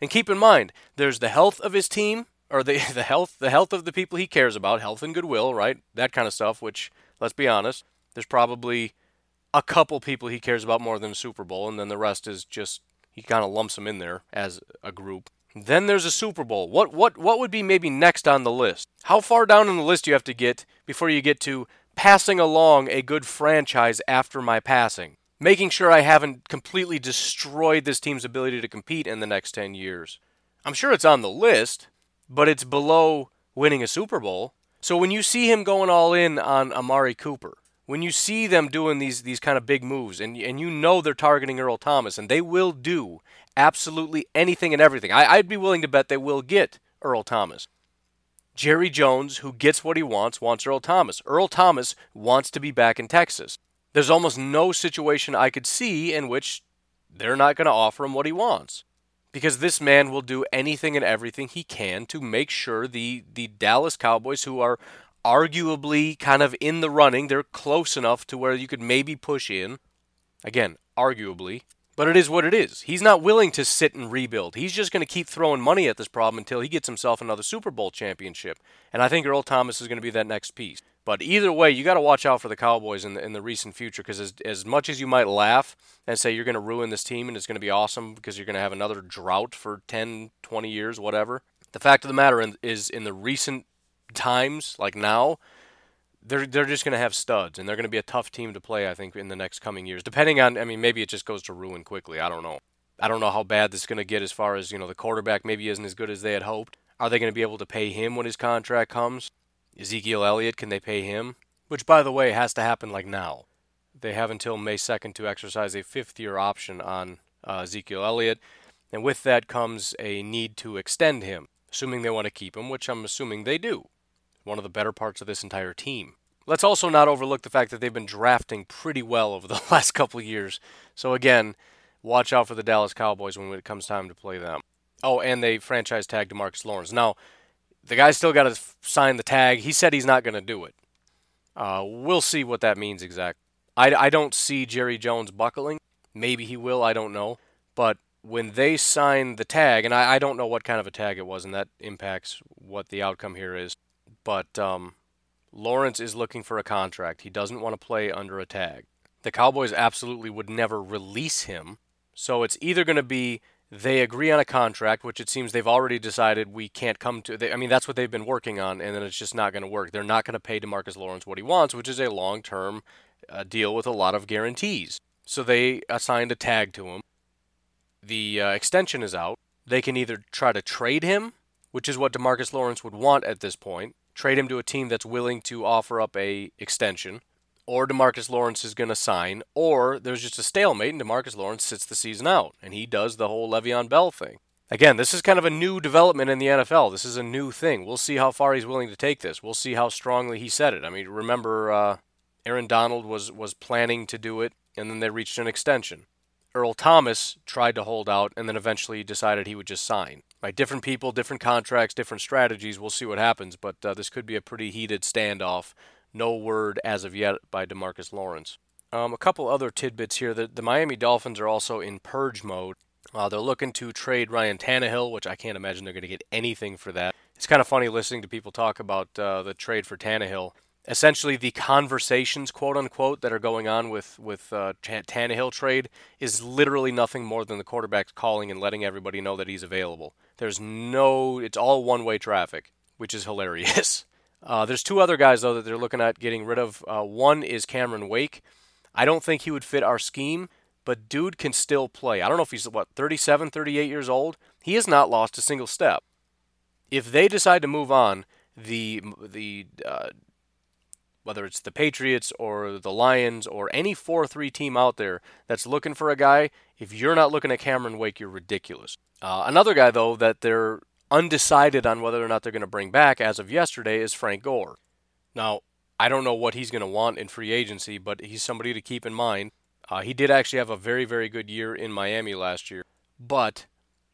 And keep in mind, there's the health of his team or the the health the health of the people he cares about, health and goodwill, right? That kind of stuff, which let's be honest, there's probably a couple people he cares about more than a Super Bowl and then the rest is just he kind of lumps them in there as a group. Then there's a Super Bowl. What what what would be maybe next on the list? How far down on the list do you have to get before you get to passing along a good franchise after my passing? Making sure I haven't completely destroyed this team's ability to compete in the next 10 years. I'm sure it's on the list, but it's below winning a Super Bowl. So when you see him going all in on Amari Cooper, when you see them doing these these kind of big moves and and you know they're targeting Earl Thomas and they will do absolutely anything and everything. I, I'd be willing to bet they will get Earl Thomas. Jerry Jones, who gets what he wants, wants Earl Thomas. Earl Thomas wants to be back in Texas. There's almost no situation I could see in which they're not going to offer him what he wants. Because this man will do anything and everything he can to make sure the, the Dallas Cowboys, who are arguably kind of in the running. They're close enough to where you could maybe push in. Again, arguably. But it is what it is. He's not willing to sit and rebuild. He's just going to keep throwing money at this problem until he gets himself another Super Bowl championship. And I think Earl Thomas is going to be that next piece. But either way, you got to watch out for the Cowboys in the, in the recent future because as, as much as you might laugh and say you're going to ruin this team and it's going to be awesome because you're going to have another drought for 10, 20 years, whatever, the fact of the matter is in the recent times, like now, they're they're just going to have studs, and they're going to be a tough team to play. I think in the next coming years, depending on. I mean, maybe it just goes to ruin quickly. I don't know. I don't know how bad this is going to get as far as you know the quarterback maybe isn't as good as they had hoped. Are they going to be able to pay him when his contract comes? Ezekiel Elliott, can they pay him? Which, by the way, has to happen like now. They have until May 2nd to exercise a fifth year option on uh, Ezekiel Elliott, and with that comes a need to extend him, assuming they want to keep him, which I'm assuming they do one of the better parts of this entire team. Let's also not overlook the fact that they've been drafting pretty well over the last couple years. So again, watch out for the Dallas Cowboys when it comes time to play them. Oh, and they franchise tagged DeMarcus Lawrence. Now, the guy's still got to sign the tag. He said he's not going to do it. Uh, we'll see what that means exactly. I, I don't see Jerry Jones buckling. Maybe he will. I don't know. But when they sign the tag, and I, I don't know what kind of a tag it was, and that impacts what the outcome here is. But um, Lawrence is looking for a contract. He doesn't want to play under a tag. The Cowboys absolutely would never release him. So it's either going to be they agree on a contract, which it seems they've already decided we can't come to. They, I mean, that's what they've been working on, and then it's just not going to work. They're not going to pay DeMarcus Lawrence what he wants, which is a long term uh, deal with a lot of guarantees. So they assigned a tag to him. The uh, extension is out. They can either try to trade him, which is what DeMarcus Lawrence would want at this point, trade him to a team that's willing to offer up a extension, or DeMarcus Lawrence is going to sign, or there's just a stalemate and DeMarcus Lawrence sits the season out and he does the whole Le'Veon Bell thing. Again, this is kind of a new development in the NFL. This is a new thing. We'll see how far he's willing to take this. We'll see how strongly he said it. I mean, remember uh, Aaron Donald was was planning to do it, and then they reached an extension. Earl Thomas tried to hold out and then eventually decided he would just sign. Different people, different contracts, different strategies. We'll see what happens, but uh, this could be a pretty heated standoff. No word as of yet by DeMarcus Lawrence. Um, a couple other tidbits here. The, the Miami Dolphins are also in purge mode. Uh, they're looking to trade Ryan Tannehill, which I can't imagine they're going to get anything for that. It's kind of funny listening to people talk about uh, the trade for Tannehill essentially the conversations, quote unquote, that are going on with with uh, Tannehill trade is literally nothing more than the quarterback calling and letting everybody know that he's available. There's no, it's all one way traffic, which is hilarious. Uh, there's two other guys though that they're looking at getting rid of. Uh, one is Cameron Wake. I don't think he would fit our scheme, but dude can still play. I don't know if he's what 37, 38 years old. He has not lost a single step. If they decide to move on, the the uh, whether it's the Patriots or the Lions or any 4 3 team out there that's looking for a guy, if you're not looking at Cameron Wake, you're ridiculous. Uh, another guy, though, that they're undecided on whether or not they're going to bring back as of yesterday is Frank Gore. Now, I don't know what he's going to want in free agency, but he's somebody to keep in mind. Uh, he did actually have a very, very good year in Miami last year, but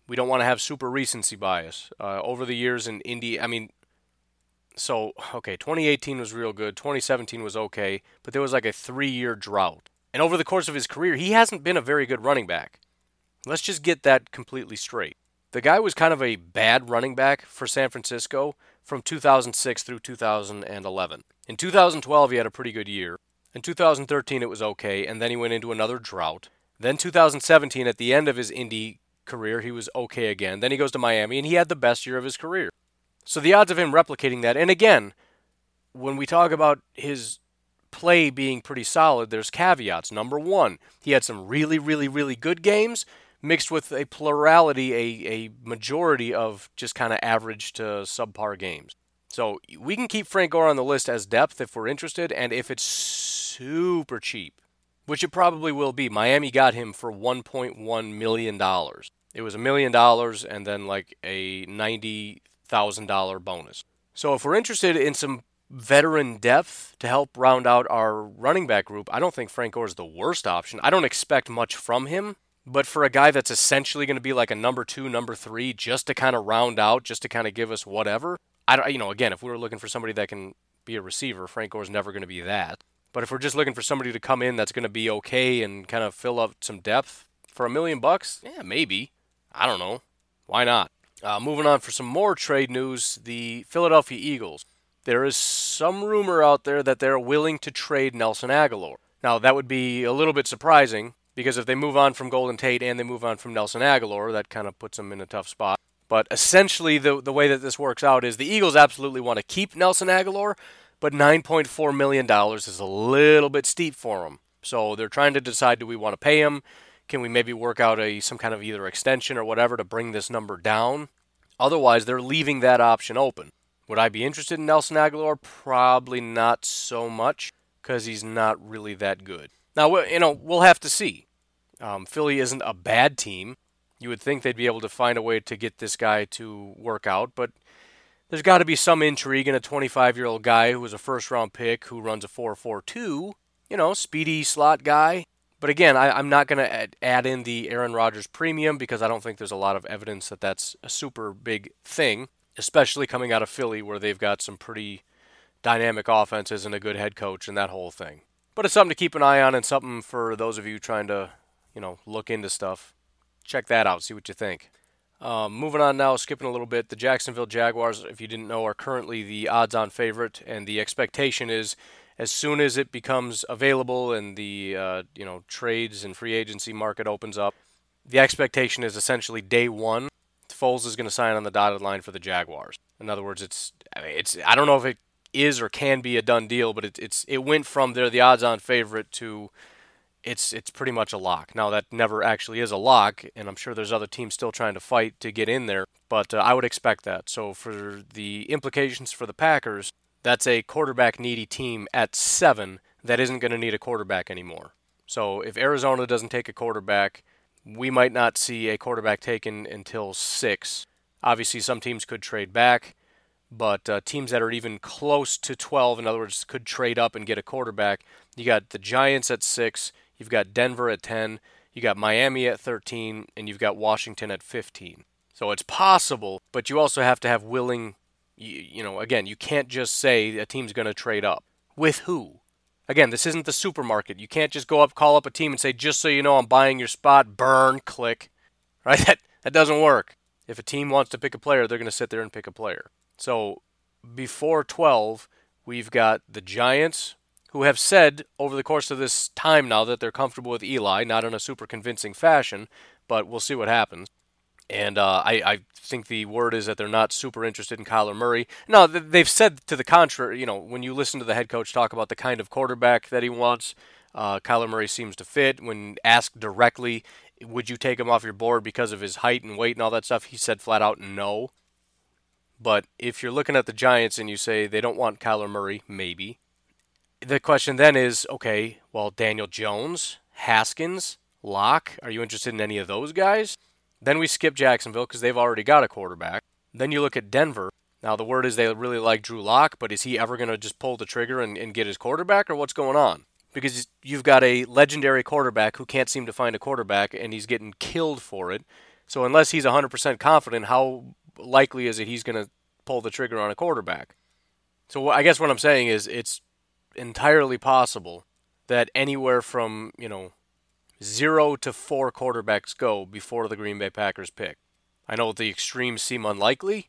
we don't want to have super recency bias. Uh, over the years in Indy, I mean, so, okay, 2018 was real good, 2017 was okay, but there was like a three year drought. And over the course of his career, he hasn't been a very good running back. Let's just get that completely straight. The guy was kind of a bad running back for San Francisco from 2006 through 2011. In 2012, he had a pretty good year. In 2013, it was okay, and then he went into another drought. Then 2017, at the end of his Indy career, he was okay again. Then he goes to Miami, and he had the best year of his career. So the odds of him replicating that, and again, when we talk about his play being pretty solid, there's caveats. Number one, he had some really, really, really good games mixed with a plurality, a, a majority of just kind of average to subpar games. So we can keep Frank Gore on the list as depth if we're interested, and if it's super cheap, which it probably will be. Miami got him for $1.1 million. It was a million dollars and then like a $90,000 bonus. So if we're interested in some veteran depth to help round out our running back group, I don't think Frank Gore is the worst option. I don't expect much from him, but for a guy that's essentially going to be like a number two, number three, just to kind of round out, just to kind of give us whatever, I don't, you know, again, if we were looking for somebody that can be a receiver, Frank Gore's never going to be that. But if we're just looking for somebody to come in that's going to be okay and kind of fill up some depth for a million bucks, yeah, maybe. I don't know. Why not? Uh, moving on for some more trade news, the Philadelphia Eagles. There is some rumor out there that they're willing to trade Nelson Agholor. Now, that would be a little bit surprising because if they move on from Golden Tate and they move on from Nelson Agholor, that kind of puts them in a tough spot. But essentially, the, the way that this works out is the Eagles absolutely want to keep Nelson Agholor, but $9.4 million is a little bit steep for them. So they're trying to decide do we want to pay him? Can we maybe work out a some kind of either extension or whatever to bring this number down? Otherwise, they're leaving that option open. Would I be interested in Nelson Agholor? Probably not so much because he's not really that good. Now, you know, we'll have to see. Um, Philly isn't a bad team. You would think they'd be able to find a way to get this guy to work out, but there's got to be some intrigue in a 25 year old guy who was a first round pick who runs a 4 4 2. You know, speedy slot guy. But again, I, am not going to add in the Aaron Rodgers premium because I don't think there's a lot of evidence that that's a super big thing, especially coming out of Philly where they've got some pretty dynamic offenses and a good head coach and that whole thing. But it's something to keep an eye on and something for those of you trying to, you know, look into stuff. Check that out, see what you think. Um, moving on now, skipping a little bit, the Jacksonville Jaguars, if you didn't know, are currently the odds on favorite, and the expectation is as soon as it becomes available and the uh, you know trades and free agency market opens up, the expectation is essentially day one. Foles is going to sign on the dotted line for the Jaguars. In other words, it's it's I don't know if it is or can be a done deal, but it, it's it went from they're the odds-on favorite to it's it's pretty much a lock. Now that never actually is a lock, and I'm sure there's other teams still trying to fight to get in there, but uh, I would expect that. So for the implications for the Packers, that's a quarterback needy team at seven that isn't going to need a quarterback anymore. So if Arizona doesn't take a quarterback, we might not see a quarterback taken until six. Obviously, some teams could trade back, but uh, teams that are even close to 12, in other words, could trade up and get a quarterback. You got the Giants at six, you've got Denver at 10, you got Miami at 13, and you've got Washington at 15. So it's possible, but you also have to have willing you, you know, again, you can't just say a team's going to trade up. With who? Again, this isn't the supermarket. You can't just go up, call up a team and say, just so you know, I'm buying your spot, burn, click. Right? That, that doesn't work. If a team wants to pick a player, they're going to sit there and pick a player. So before 12, we've got the Giants, who have said over the course of this time now that they're comfortable with Eli, not in a super convincing fashion, but we'll see what happens. And uh, I, I, think the word is that they're not super interested in Kyler Murray. No, they've said to the contrary. You know, when you listen to the head coach talk about the kind of quarterback that he wants, uh, Kyler Murray seems to fit. When asked directly, would you take him off your board because of his height and weight and all that stuff, he said flat out no. But if you're looking at the Giants and you say they don't want Kyler Murray, maybe. The question then is okay, well, Daniel Jones, Haskins, Lock, are you interested in any of those guys? Then we skip Jacksonville because they've already got a quarterback. Then you look at Denver. Now, the word is they really like Drew Lock, but is he ever going to just pull the trigger and, and get his quarterback, or what's going on? Because you've got a legendary quarterback who can't seem to find a quarterback, and he's getting killed for it. So, unless he's 100% confident, how likely is it he's going to pull the trigger on a quarterback? So, I guess what I'm saying is it's entirely possible that anywhere from, you know, zero to four quarterbacks go before the Green Bay Packers pick. I know the extremes seem unlikely,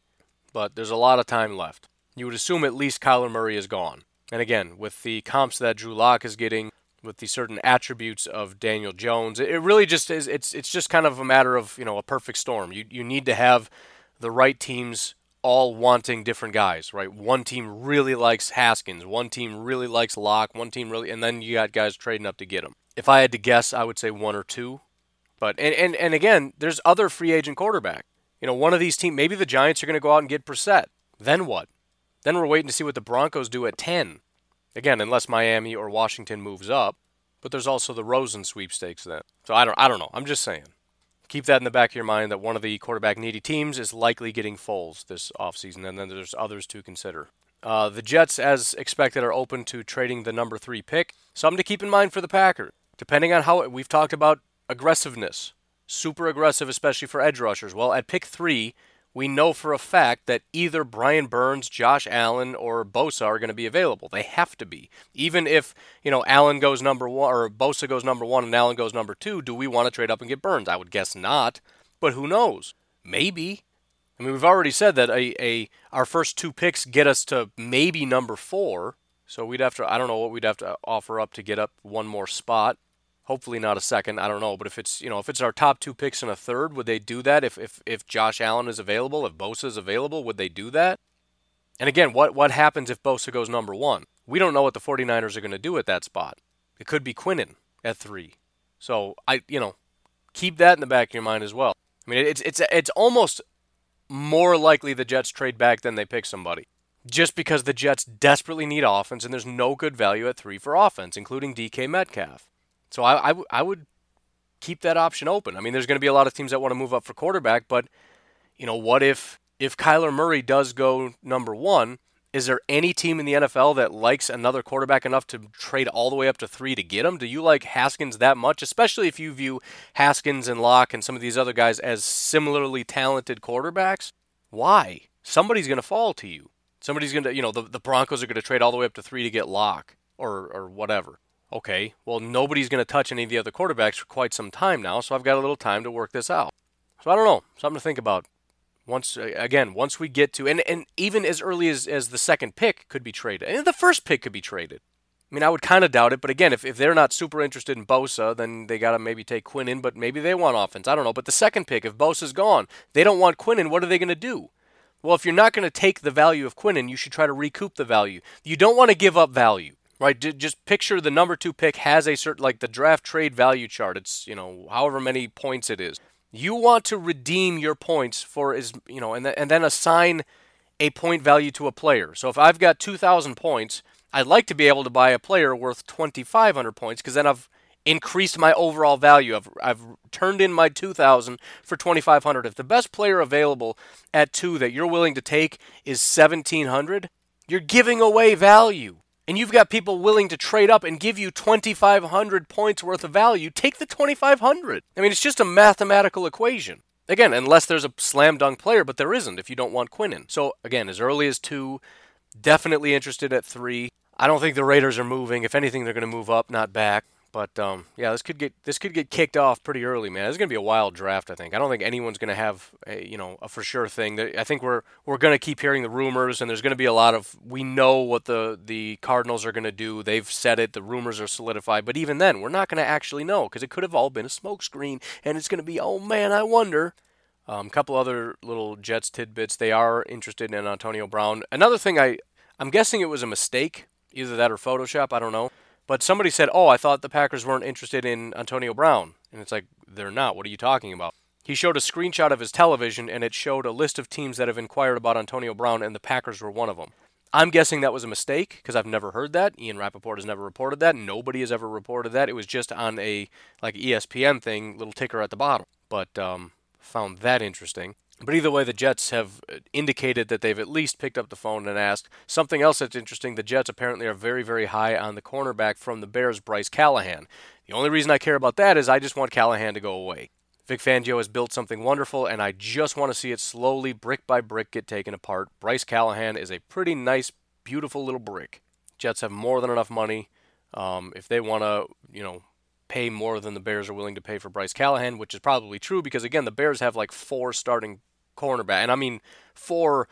but there's a lot of time left. You would assume at least Kyler Murray is gone. And again, with the comps that Drew Lock is getting, with the certain attributes of Daniel Jones, it really just is. It's it's just kind of a matter of you know a perfect storm. You you need to have the right teams all wanting different guys, right? One team really likes Haskins, one team really likes Lock, one team really, and then you got guys trading up to get him. If I had to guess, I would say one or two. But and and, and again, there's other free agent quarterback. You know, one of these teams, maybe the Giants are going to go out and get Brissett. Then what? Then we're waiting to see what the Broncos do at 10. Again, unless Miami or Washington moves up. But there's also the Rosen sweepstakes then. So I don't I don't know. I'm just saying. Keep that in the back of your mind that one of the quarterback needy teams is likely getting Foles this offseason, and then there's others to consider. Uh, the Jets, as expected, are open to trading the number three pick. Something to keep in mind for the Packers. Depending on how we've talked about aggressiveness, super aggressive, especially for edge rushers. Well, at pick three, we know for a fact that either Brian Burns, Josh Allen, or Bosa are going to be available. They have to be. Even if, you know, Allen goes number one or Bosa goes number one and Allen goes number two, do we want to trade up and get Burns? I would guess not. But who knows? Maybe. I mean, we've already said that a, a our first two picks get us to maybe number four. So we'd have to I don't know what we'd have to offer up to get up one more spot. Hopefully not a second. I don't know, but if it's you know if it's our top two picks and a third, would they do that? If if if Josh Allen is available, if Bosa is available, would they do that? And again, what what happens if Bosa goes number one? We don't know what the 49ers are going to do at that spot. It could be Quinnen at three. So I you know keep that in the back of your mind as well. I mean it's it's it's almost more likely the Jets trade back than they pick somebody. Just because the Jets desperately need offense and there's no good value at three for offense, including DK Metcalf. So I, I, w- I would keep that option open. I mean, there's going to be a lot of teams that want to move up for quarterback, but you know, what if if Kyler Murray does go number one? Is there any team in the NFL that likes another quarterback enough to trade all the way up to three to get him? Do you like Haskins that much? Especially if you view Haskins and Lock and some of these other guys as similarly talented quarterbacks? Why? Somebody's going to fall to you. Somebody's going to, you know, the, the Broncos are going to trade all the way up to three to get Lock or, or whatever. Okay, well, nobody's going to touch any of the other quarterbacks for quite some time now, so I've got a little time to work this out. So I don't know, something to think about. Once again, once we get to and, and even as early as, as the second pick could be traded. And the first pick could be traded. I mean, I would kind of doubt it, but again, if, if they're not super interested in Bosa, then they got to maybe take Quinnen, but maybe they want offense. I don't know. But the second pick, if Bosa's gone, they don't want Quinnen, what are they going to do? Well, if you're not going to take the value of Quinnen, you should try to recoup the value. You don't want to give up value right? Just picture the number two pick has a certain, like the draft trade value chart. It's, you know, however many points it is. You want to redeem your points for, is you know, and, th- and then assign a point value to a player. So if I've got 2,000 points, I'd like to be able to buy a player worth 2,500 points because then I've increased my overall value. I've, I've turned in my 2,000 for 2,500. If the best player available at two that you're willing to take is 1,700, you're giving away value and you've got people willing to trade up and give you 2,500 points worth of value, take the 2,500. I mean, it's just a mathematical equation. Again, unless there's a slam dunk player, but there isn't if you don't want Quinnen. So, again, as early as two, definitely interested at three. I don't think the Raiders are moving. If anything, they're going to move up, not back. But um, yeah, this could get this could get kicked off pretty early, man. Is gonna be a wild draft. I think. I don't think anyone's gonna have a, you know a for sure thing. I think we're we're gonna keep hearing the rumors, and there's gonna be a lot of we know what the the Cardinals are gonna do. They've said it. The rumors are solidified. But even then, we're not gonna actually know because it could have all been a smokescreen, and it's gonna be oh man, I wonder. A um, couple other little Jets tidbits. They are interested in Antonio Brown. Another thing, I I'm guessing it was a mistake, either that or Photoshop. I don't know. But somebody said, "Oh, I thought the Packers weren't interested in Antonio Brown," and it's like they're not. What are you talking about? He showed a screenshot of his television, and it showed a list of teams that have inquired about Antonio Brown, and the Packers were one of them. I'm guessing that was a mistake because I've never heard that. Ian Rapoport has never reported that. Nobody has ever reported that. It was just on a like ESPN thing, little ticker at the bottom. But um, found that interesting. But either way, the Jets have indicated that they've at least picked up the phone and asked. Something else that's interesting the Jets apparently are very, very high on the cornerback from the Bears, Bryce Callahan. The only reason I care about that is I just want Callahan to go away. Vic Fangio has built something wonderful, and I just want to see it slowly, brick by brick, get taken apart. Bryce Callahan is a pretty nice, beautiful little brick. Jets have more than enough money. Um, if they want to, you know, pay more than the Bears are willing to pay for Bryce Callahan, which is probably true because again, the Bears have like four starting cornerback, and I mean four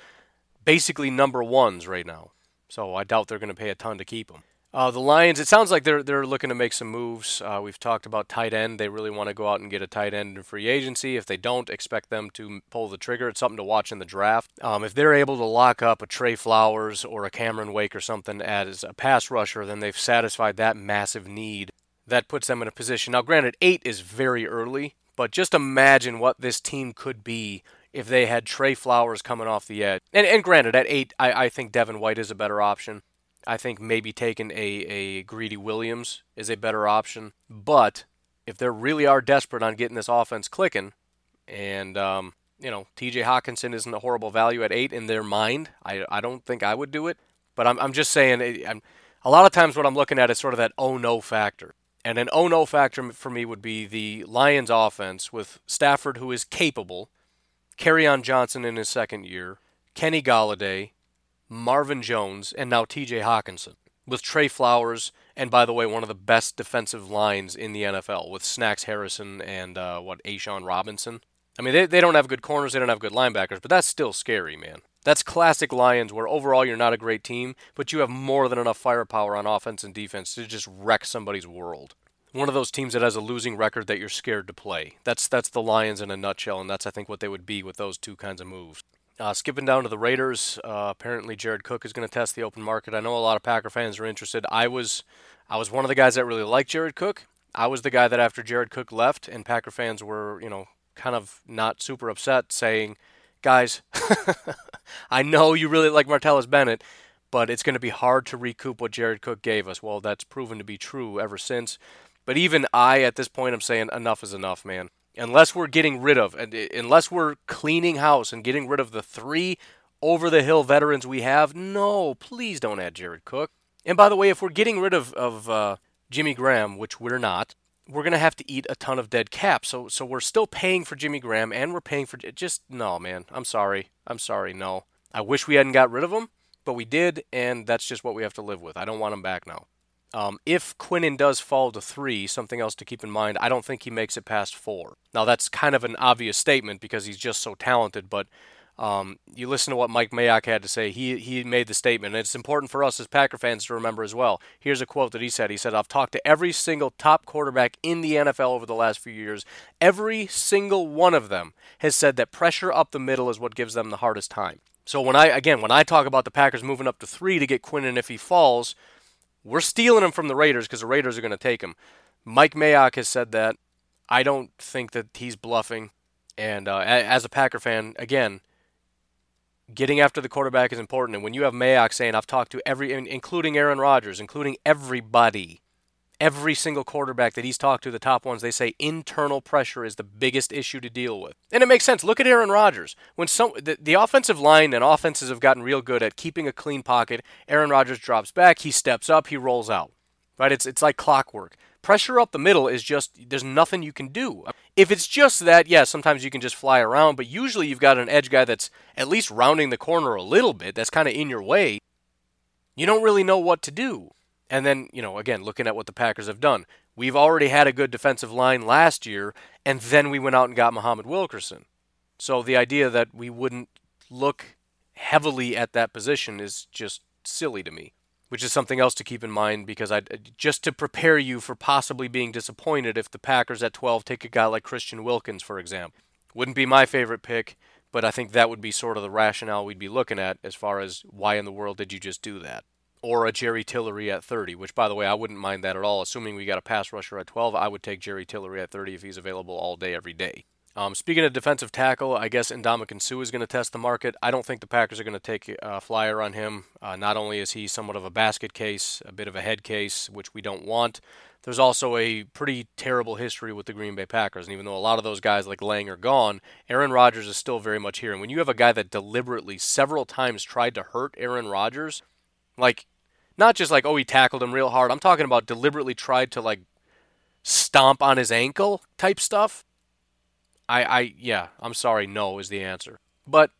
basically number ones right now. So I doubt they're going to pay a ton to keep him. Uh, the Lions, it sounds like they're they're looking to make some moves. Uh, we've talked about tight end. They really want to go out and get a tight end in free agency. If they don't, expect them to pull the trigger. It's something to watch in the draft. Um, if they're able to lock up a Trey Flowers or a Cameron Wake or something as a pass rusher, then they've satisfied that massive need. That puts them in a position. Now, granted, eight is very early, but just imagine what this team could be if they had Trey Flowers coming off the edge. And, and granted, at eight, I, I think Devin White is a better option. I think maybe taking a, a Greedy Williams is a better option. But if they really are desperate on getting this offense clicking, and um, you know T.J. Hockenson isn't a horrible value at eight in their mind, I, I don't think I would do it. But I'm, I'm just saying, I'm, a lot of times what I'm looking at is sort of that oh no factor. And an oh no factor for me would be the Lions offense with Stafford, who is capable, Kerryon Johnson in his second year, Kenny Golladay, Marvin Jones, and now TJ Hockenson. With Trey Flowers, and by the way, one of the best defensive lines in the NFL with Snacks Harrison and uh, what, A'Shawn Robinson. I mean, they, they don't have good corners, they don't have good linebackers, but that's still scary, man. That's classic Lions, where overall you're not a great team, but you have more than enough firepower on offense and defense to just wreck somebody's world. One of those teams that has a losing record that you're scared to play. That's that's the Lions in a nutshell, and that's I think what they would be with those two kinds of moves. Uh, skipping down to the Raiders, uh, apparently Jared Cook is going to test the open market. I know a lot of Packer fans are interested. I was, I was one of the guys that really liked Jared Cook. I was the guy that after Jared Cook left, and Packer fans were, you know, kind of not super upset, saying, "Guys, I know you really like Martellus Bennett, but it's going to be hard to recoup what Jared Cook gave us." Well, that's proven to be true ever since. But even I, at this point, I'm saying enough is enough, man unless we're getting rid of, and unless we're cleaning house and getting rid of the three over the hill veterans we have, no, please don't add Jared Cook. And by the way, if we're getting rid of of uh, Jimmy Graham, which we're not, we're gonna have to eat a ton of dead cap. So so we're still paying for Jimmy Graham, and we're paying for just no, man. I'm sorry. I'm sorry. No, I wish we hadn't got rid of him, but we did, and that's just what we have to live with. I don't want him back now. Um, if Quinnen does fall to three, something else to keep in mind, I don't think he makes it past four. Now, that's kind of an obvious statement because he's just so talented, but um, you listen to what Mike Mayock had to say. He, he made the statement, and it's important for us as Packer fans to remember as well. Here's a quote that he said He said, I've talked to every single top quarterback in the NFL over the last few years. Every single one of them has said that pressure up the middle is what gives them the hardest time. So when I again when I talk about the Packers moving up to three to get Quinnen if he falls, we're stealing him from the Raiders because the Raiders are going to take him. Mike Mayock has said that. I don't think that he's bluffing. And uh, as a Packer fan, again, getting after the quarterback is important. And when you have Mayock saying, I've talked to every, including Aaron Rodgers, including everybody, every single quarterback that he's talked to, the top ones, they say internal pressure is the biggest issue to deal with. And it makes sense. Look at Aaron Rodgers. When some the, the offensive line and offenses have gotten real good at keeping a clean pocket, Aaron Rodgers drops back, he steps up, he rolls out. Right? It's it's like clockwork. Pressure up the middle is just there's nothing you can do. If it's just that, yeah, sometimes you can just fly around, but usually you've got an edge guy that's at least rounding the corner a little bit, that's kind of in your way. You don't really know what to do. And then, you know, again, looking at what the Packers have done, we've already had a good defensive line last year, and then we went out and got Muhammad Wilkerson. So the idea that we wouldn't look heavily at that position is just silly to me, which is something else to keep in mind because I just to prepare you for possibly being disappointed if the Packers at 12 take a guy like Christian Wilkins, for example. Wouldn't be my favorite pick, but I think that would be sort of the rationale we'd be looking at as far as why in the world did you just do that? Or a Jerry Tillery at 30, which, by the way, I wouldn't mind that at all. Assuming we got a pass rusher at 12, I would take Jerry Tillery at 30 if he's available all day, every day. Um, speaking of defensive tackle, I guess Ndamukong Suh is going to test the market. I don't think the Packers are going to take a flyer on him. Uh, not only is he somewhat of a basket case, a bit of a head case, which we don't want, there's also a pretty terrible history with the Green Bay Packers. And even though a lot of those guys like Lang are gone, Aaron Rodgers is still very much here. And when you have a guy that deliberately several times tried to hurt Aaron Rodgers, like not just like oh he tackled him real hard. I'm talking about deliberately tried to like stomp on his ankle type stuff. I I yeah, I'm sorry, no is the answer. But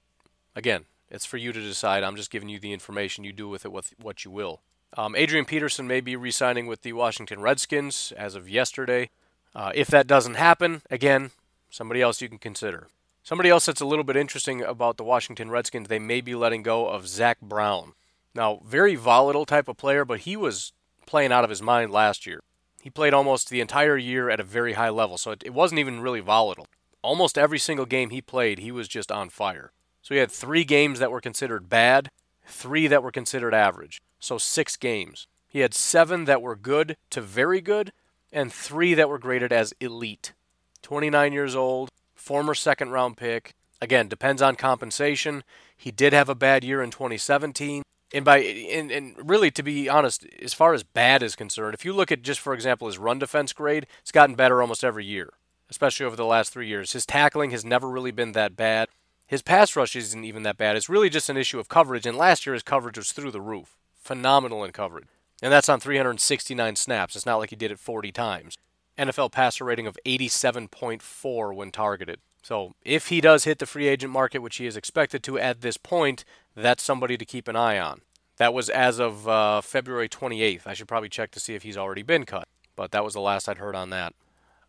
again, it's for you to decide. I'm just giving you the information. You do with it with what you will. Um, Adrian Peterson may be re signing with the Washington Redskins as of yesterday. Uh, if that doesn't happen, again, somebody else you can consider. Somebody else that's a little bit interesting about the Washington Redskins, they may be letting go of Zach Brown. Now, very volatile type of player, but he was playing out of his mind last year. He played almost the entire year at a very high level, so it, it wasn't even really volatile. Almost every single game he played, he was just on fire. So he had three games that were considered bad, three that were considered average so six games. He had seven that were good to very good, and three that were graded as elite. 29 years old, former second round pick. Again, depends on compensation. He did have a bad year in 2017. And by and, and really to be honest, as far as bad is concerned, if you look at just for example his run defense grade, it's gotten better almost every year, especially over the last three years. His tackling has never really been that bad. His pass rush isn't even that bad. It's really just an issue of coverage, and last year his coverage was through the roof phenomenal in coverage. And that's on 369 snaps. It's not like he did it 40 times. NFL passer rating of 87.4 when targeted. So if he does hit the free agent market, which he is expected to at this point, that's somebody to keep an eye on. That was as of uh, February 28th. I should probably check to see if he's already been cut, but that was the last I'd heard on that.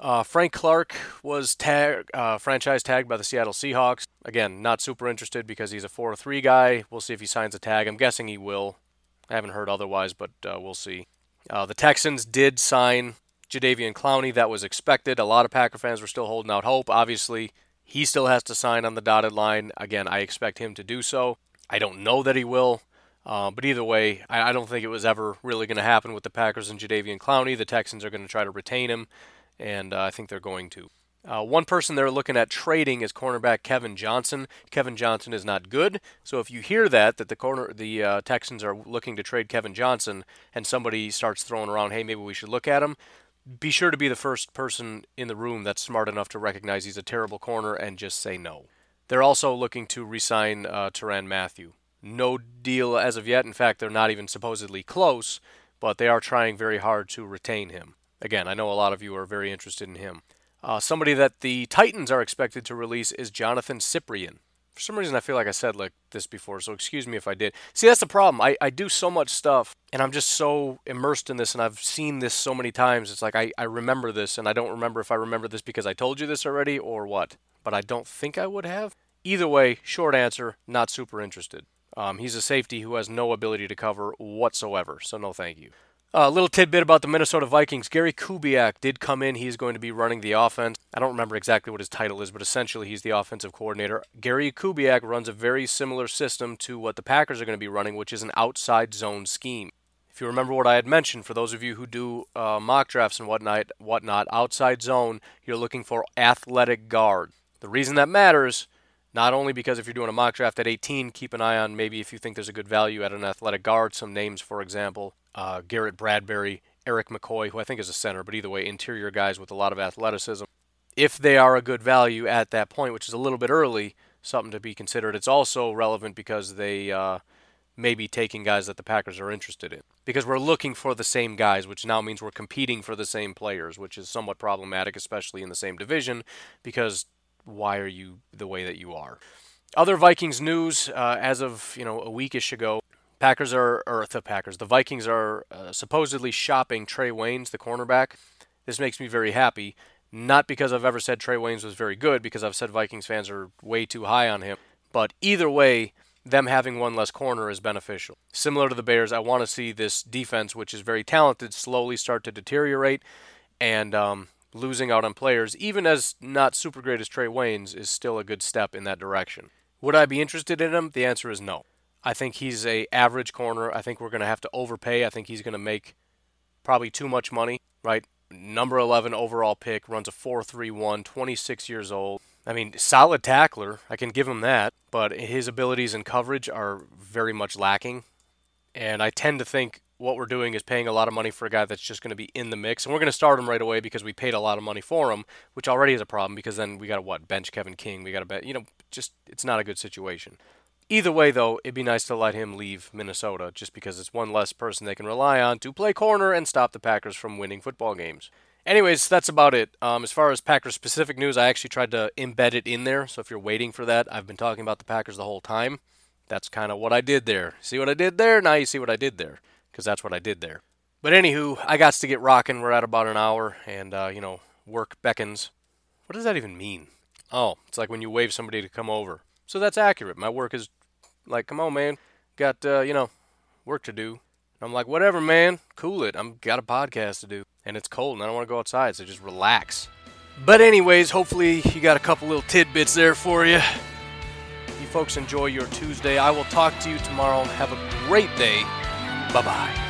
Uh, Frank Clark was tag, uh, franchise tagged by the Seattle Seahawks. Again, not super interested because he's a 4 3 guy. We'll see if he signs a tag. I'm guessing he will. I haven't heard otherwise, but uh, we'll see. Uh, the Texans did sign Jadeveon Clowney. That was expected. A lot of Packer fans were still holding out hope. Obviously, he still has to sign on the dotted line. Again, I expect him to do so. I don't know that he will. Uh, but either way, I, I, don't think it was ever really going to happen with the Packers and Jadeveon Clowney. The Texans are going to try to retain him, and uh, I think they're going to. Uh, one person they're looking at trading is cornerback Kevin Johnson. Kevin Johnson is not good, so if you hear that that the corner the uh, Texans are looking to trade Kevin Johnson, and somebody starts throwing around, hey, maybe we should look at him. Be sure to be the first person in the room that's smart enough to recognize he's a terrible corner and just say no. They're also looking to re-sign uh, Tyrann Mathieu. No deal as of yet. In fact, they're not even supposedly close, but they are trying very hard to retain him. Again, I know a lot of you are very interested in him. Uh, somebody that the Titans are expected to release is Jonathan Cyprien. For some reason, I feel like I said like this before, so excuse me if I did. See, that's the problem. I, I do so much stuff, and I'm just so immersed in this, and I've seen this so many times. It's like I, I remember this, and I don't remember if I remember this because I told you this already or what. But I don't think I would have. Either way, short answer, not super interested. Um, he's a safety who has no ability to cover whatsoever, so no thank you. A little tidbit about the Minnesota Vikings. Gary Kubiak did come in. He's going to be running the offense. I don't remember exactly what his title is, but essentially he's the offensive coordinator. Gary Kubiak runs a very similar system to what the Packers are going to be running, which is an outside zone scheme. If you remember what I had mentioned, for those of you who do uh, mock drafts and whatnot, whatnot, outside zone, you're looking for athletic guard. The reason that matters, not only because if you're doing a mock draft at 18, keep an eye on maybe if you think there's a good value at an athletic guard, some names, for example, uh, Garrett Bradbury, Erik McCoy, who I think is a center, but either way, interior guys with a lot of athleticism. If they are a good value at that point, which is a little bit early, something to be considered. It's also relevant because they uh, may be taking guys that the Packers are interested in. Because we're looking for the same guys, which now means we're competing for the same players, which is somewhat problematic, especially in the same division, because why are you the way that you are? Other Vikings news uh, as of you know a weekish ago. Packers are, or the Packers, the Vikings are uh, supposedly shopping Trae Waynes, the cornerback. This makes me very happy. Not because I've ever said Trae Waynes was very good, because I've said Vikings fans are way too high on him. But either way, them having one less corner is beneficial. Similar to the Bears, I want to see this defense, which is very talented, slowly start to deteriorate, and um, losing out on players, even as not super great as Trae Waynes, is still a good step in that direction. Would I be interested in him? The answer is no. I think he's a average corner. I think we're going to have to overpay. I think he's going to make probably too much money, right? Number 11 overall pick, runs a 4.31, 26 years old. I mean, solid tackler. I can give him that, but his abilities in coverage are very much lacking. And I tend to think what we're doing is paying a lot of money for a guy that's just going to be in the mix, and we're going to start him right away because we paid a lot of money for him, which already is a problem because then we got to what bench Kevin King, we got to bet, you know, just it's not a good situation. Either way, though, it'd be nice to let him leave Minnesota just because it's one less person they can rely on to play corner and stop the Packers from winning football games. Anyways, that's about it. Um, as far as Packers specific news, I actually tried to embed it in there. So if you're waiting for that, I've been talking about the Packers the whole time. That's kind of what I did there. See what I did there? Now you see what I did there, because that's what I did there. But anywho, I got to get rocking. We're at about an hour, and uh, you know, work beckons. What does that even mean? Oh, it's like when you wave somebody to come over. So that's accurate. My work is like, come on, man, got uh, you know, work to do. I'm like, whatever, man, cool it. I'm got a podcast to do, and it's cold, and I don't want to go outside, so just relax. But anyways, hopefully you got a couple little tidbits there for you. You folks enjoy your Tuesday. I will talk to you tomorrow. Have a great day. Bye bye.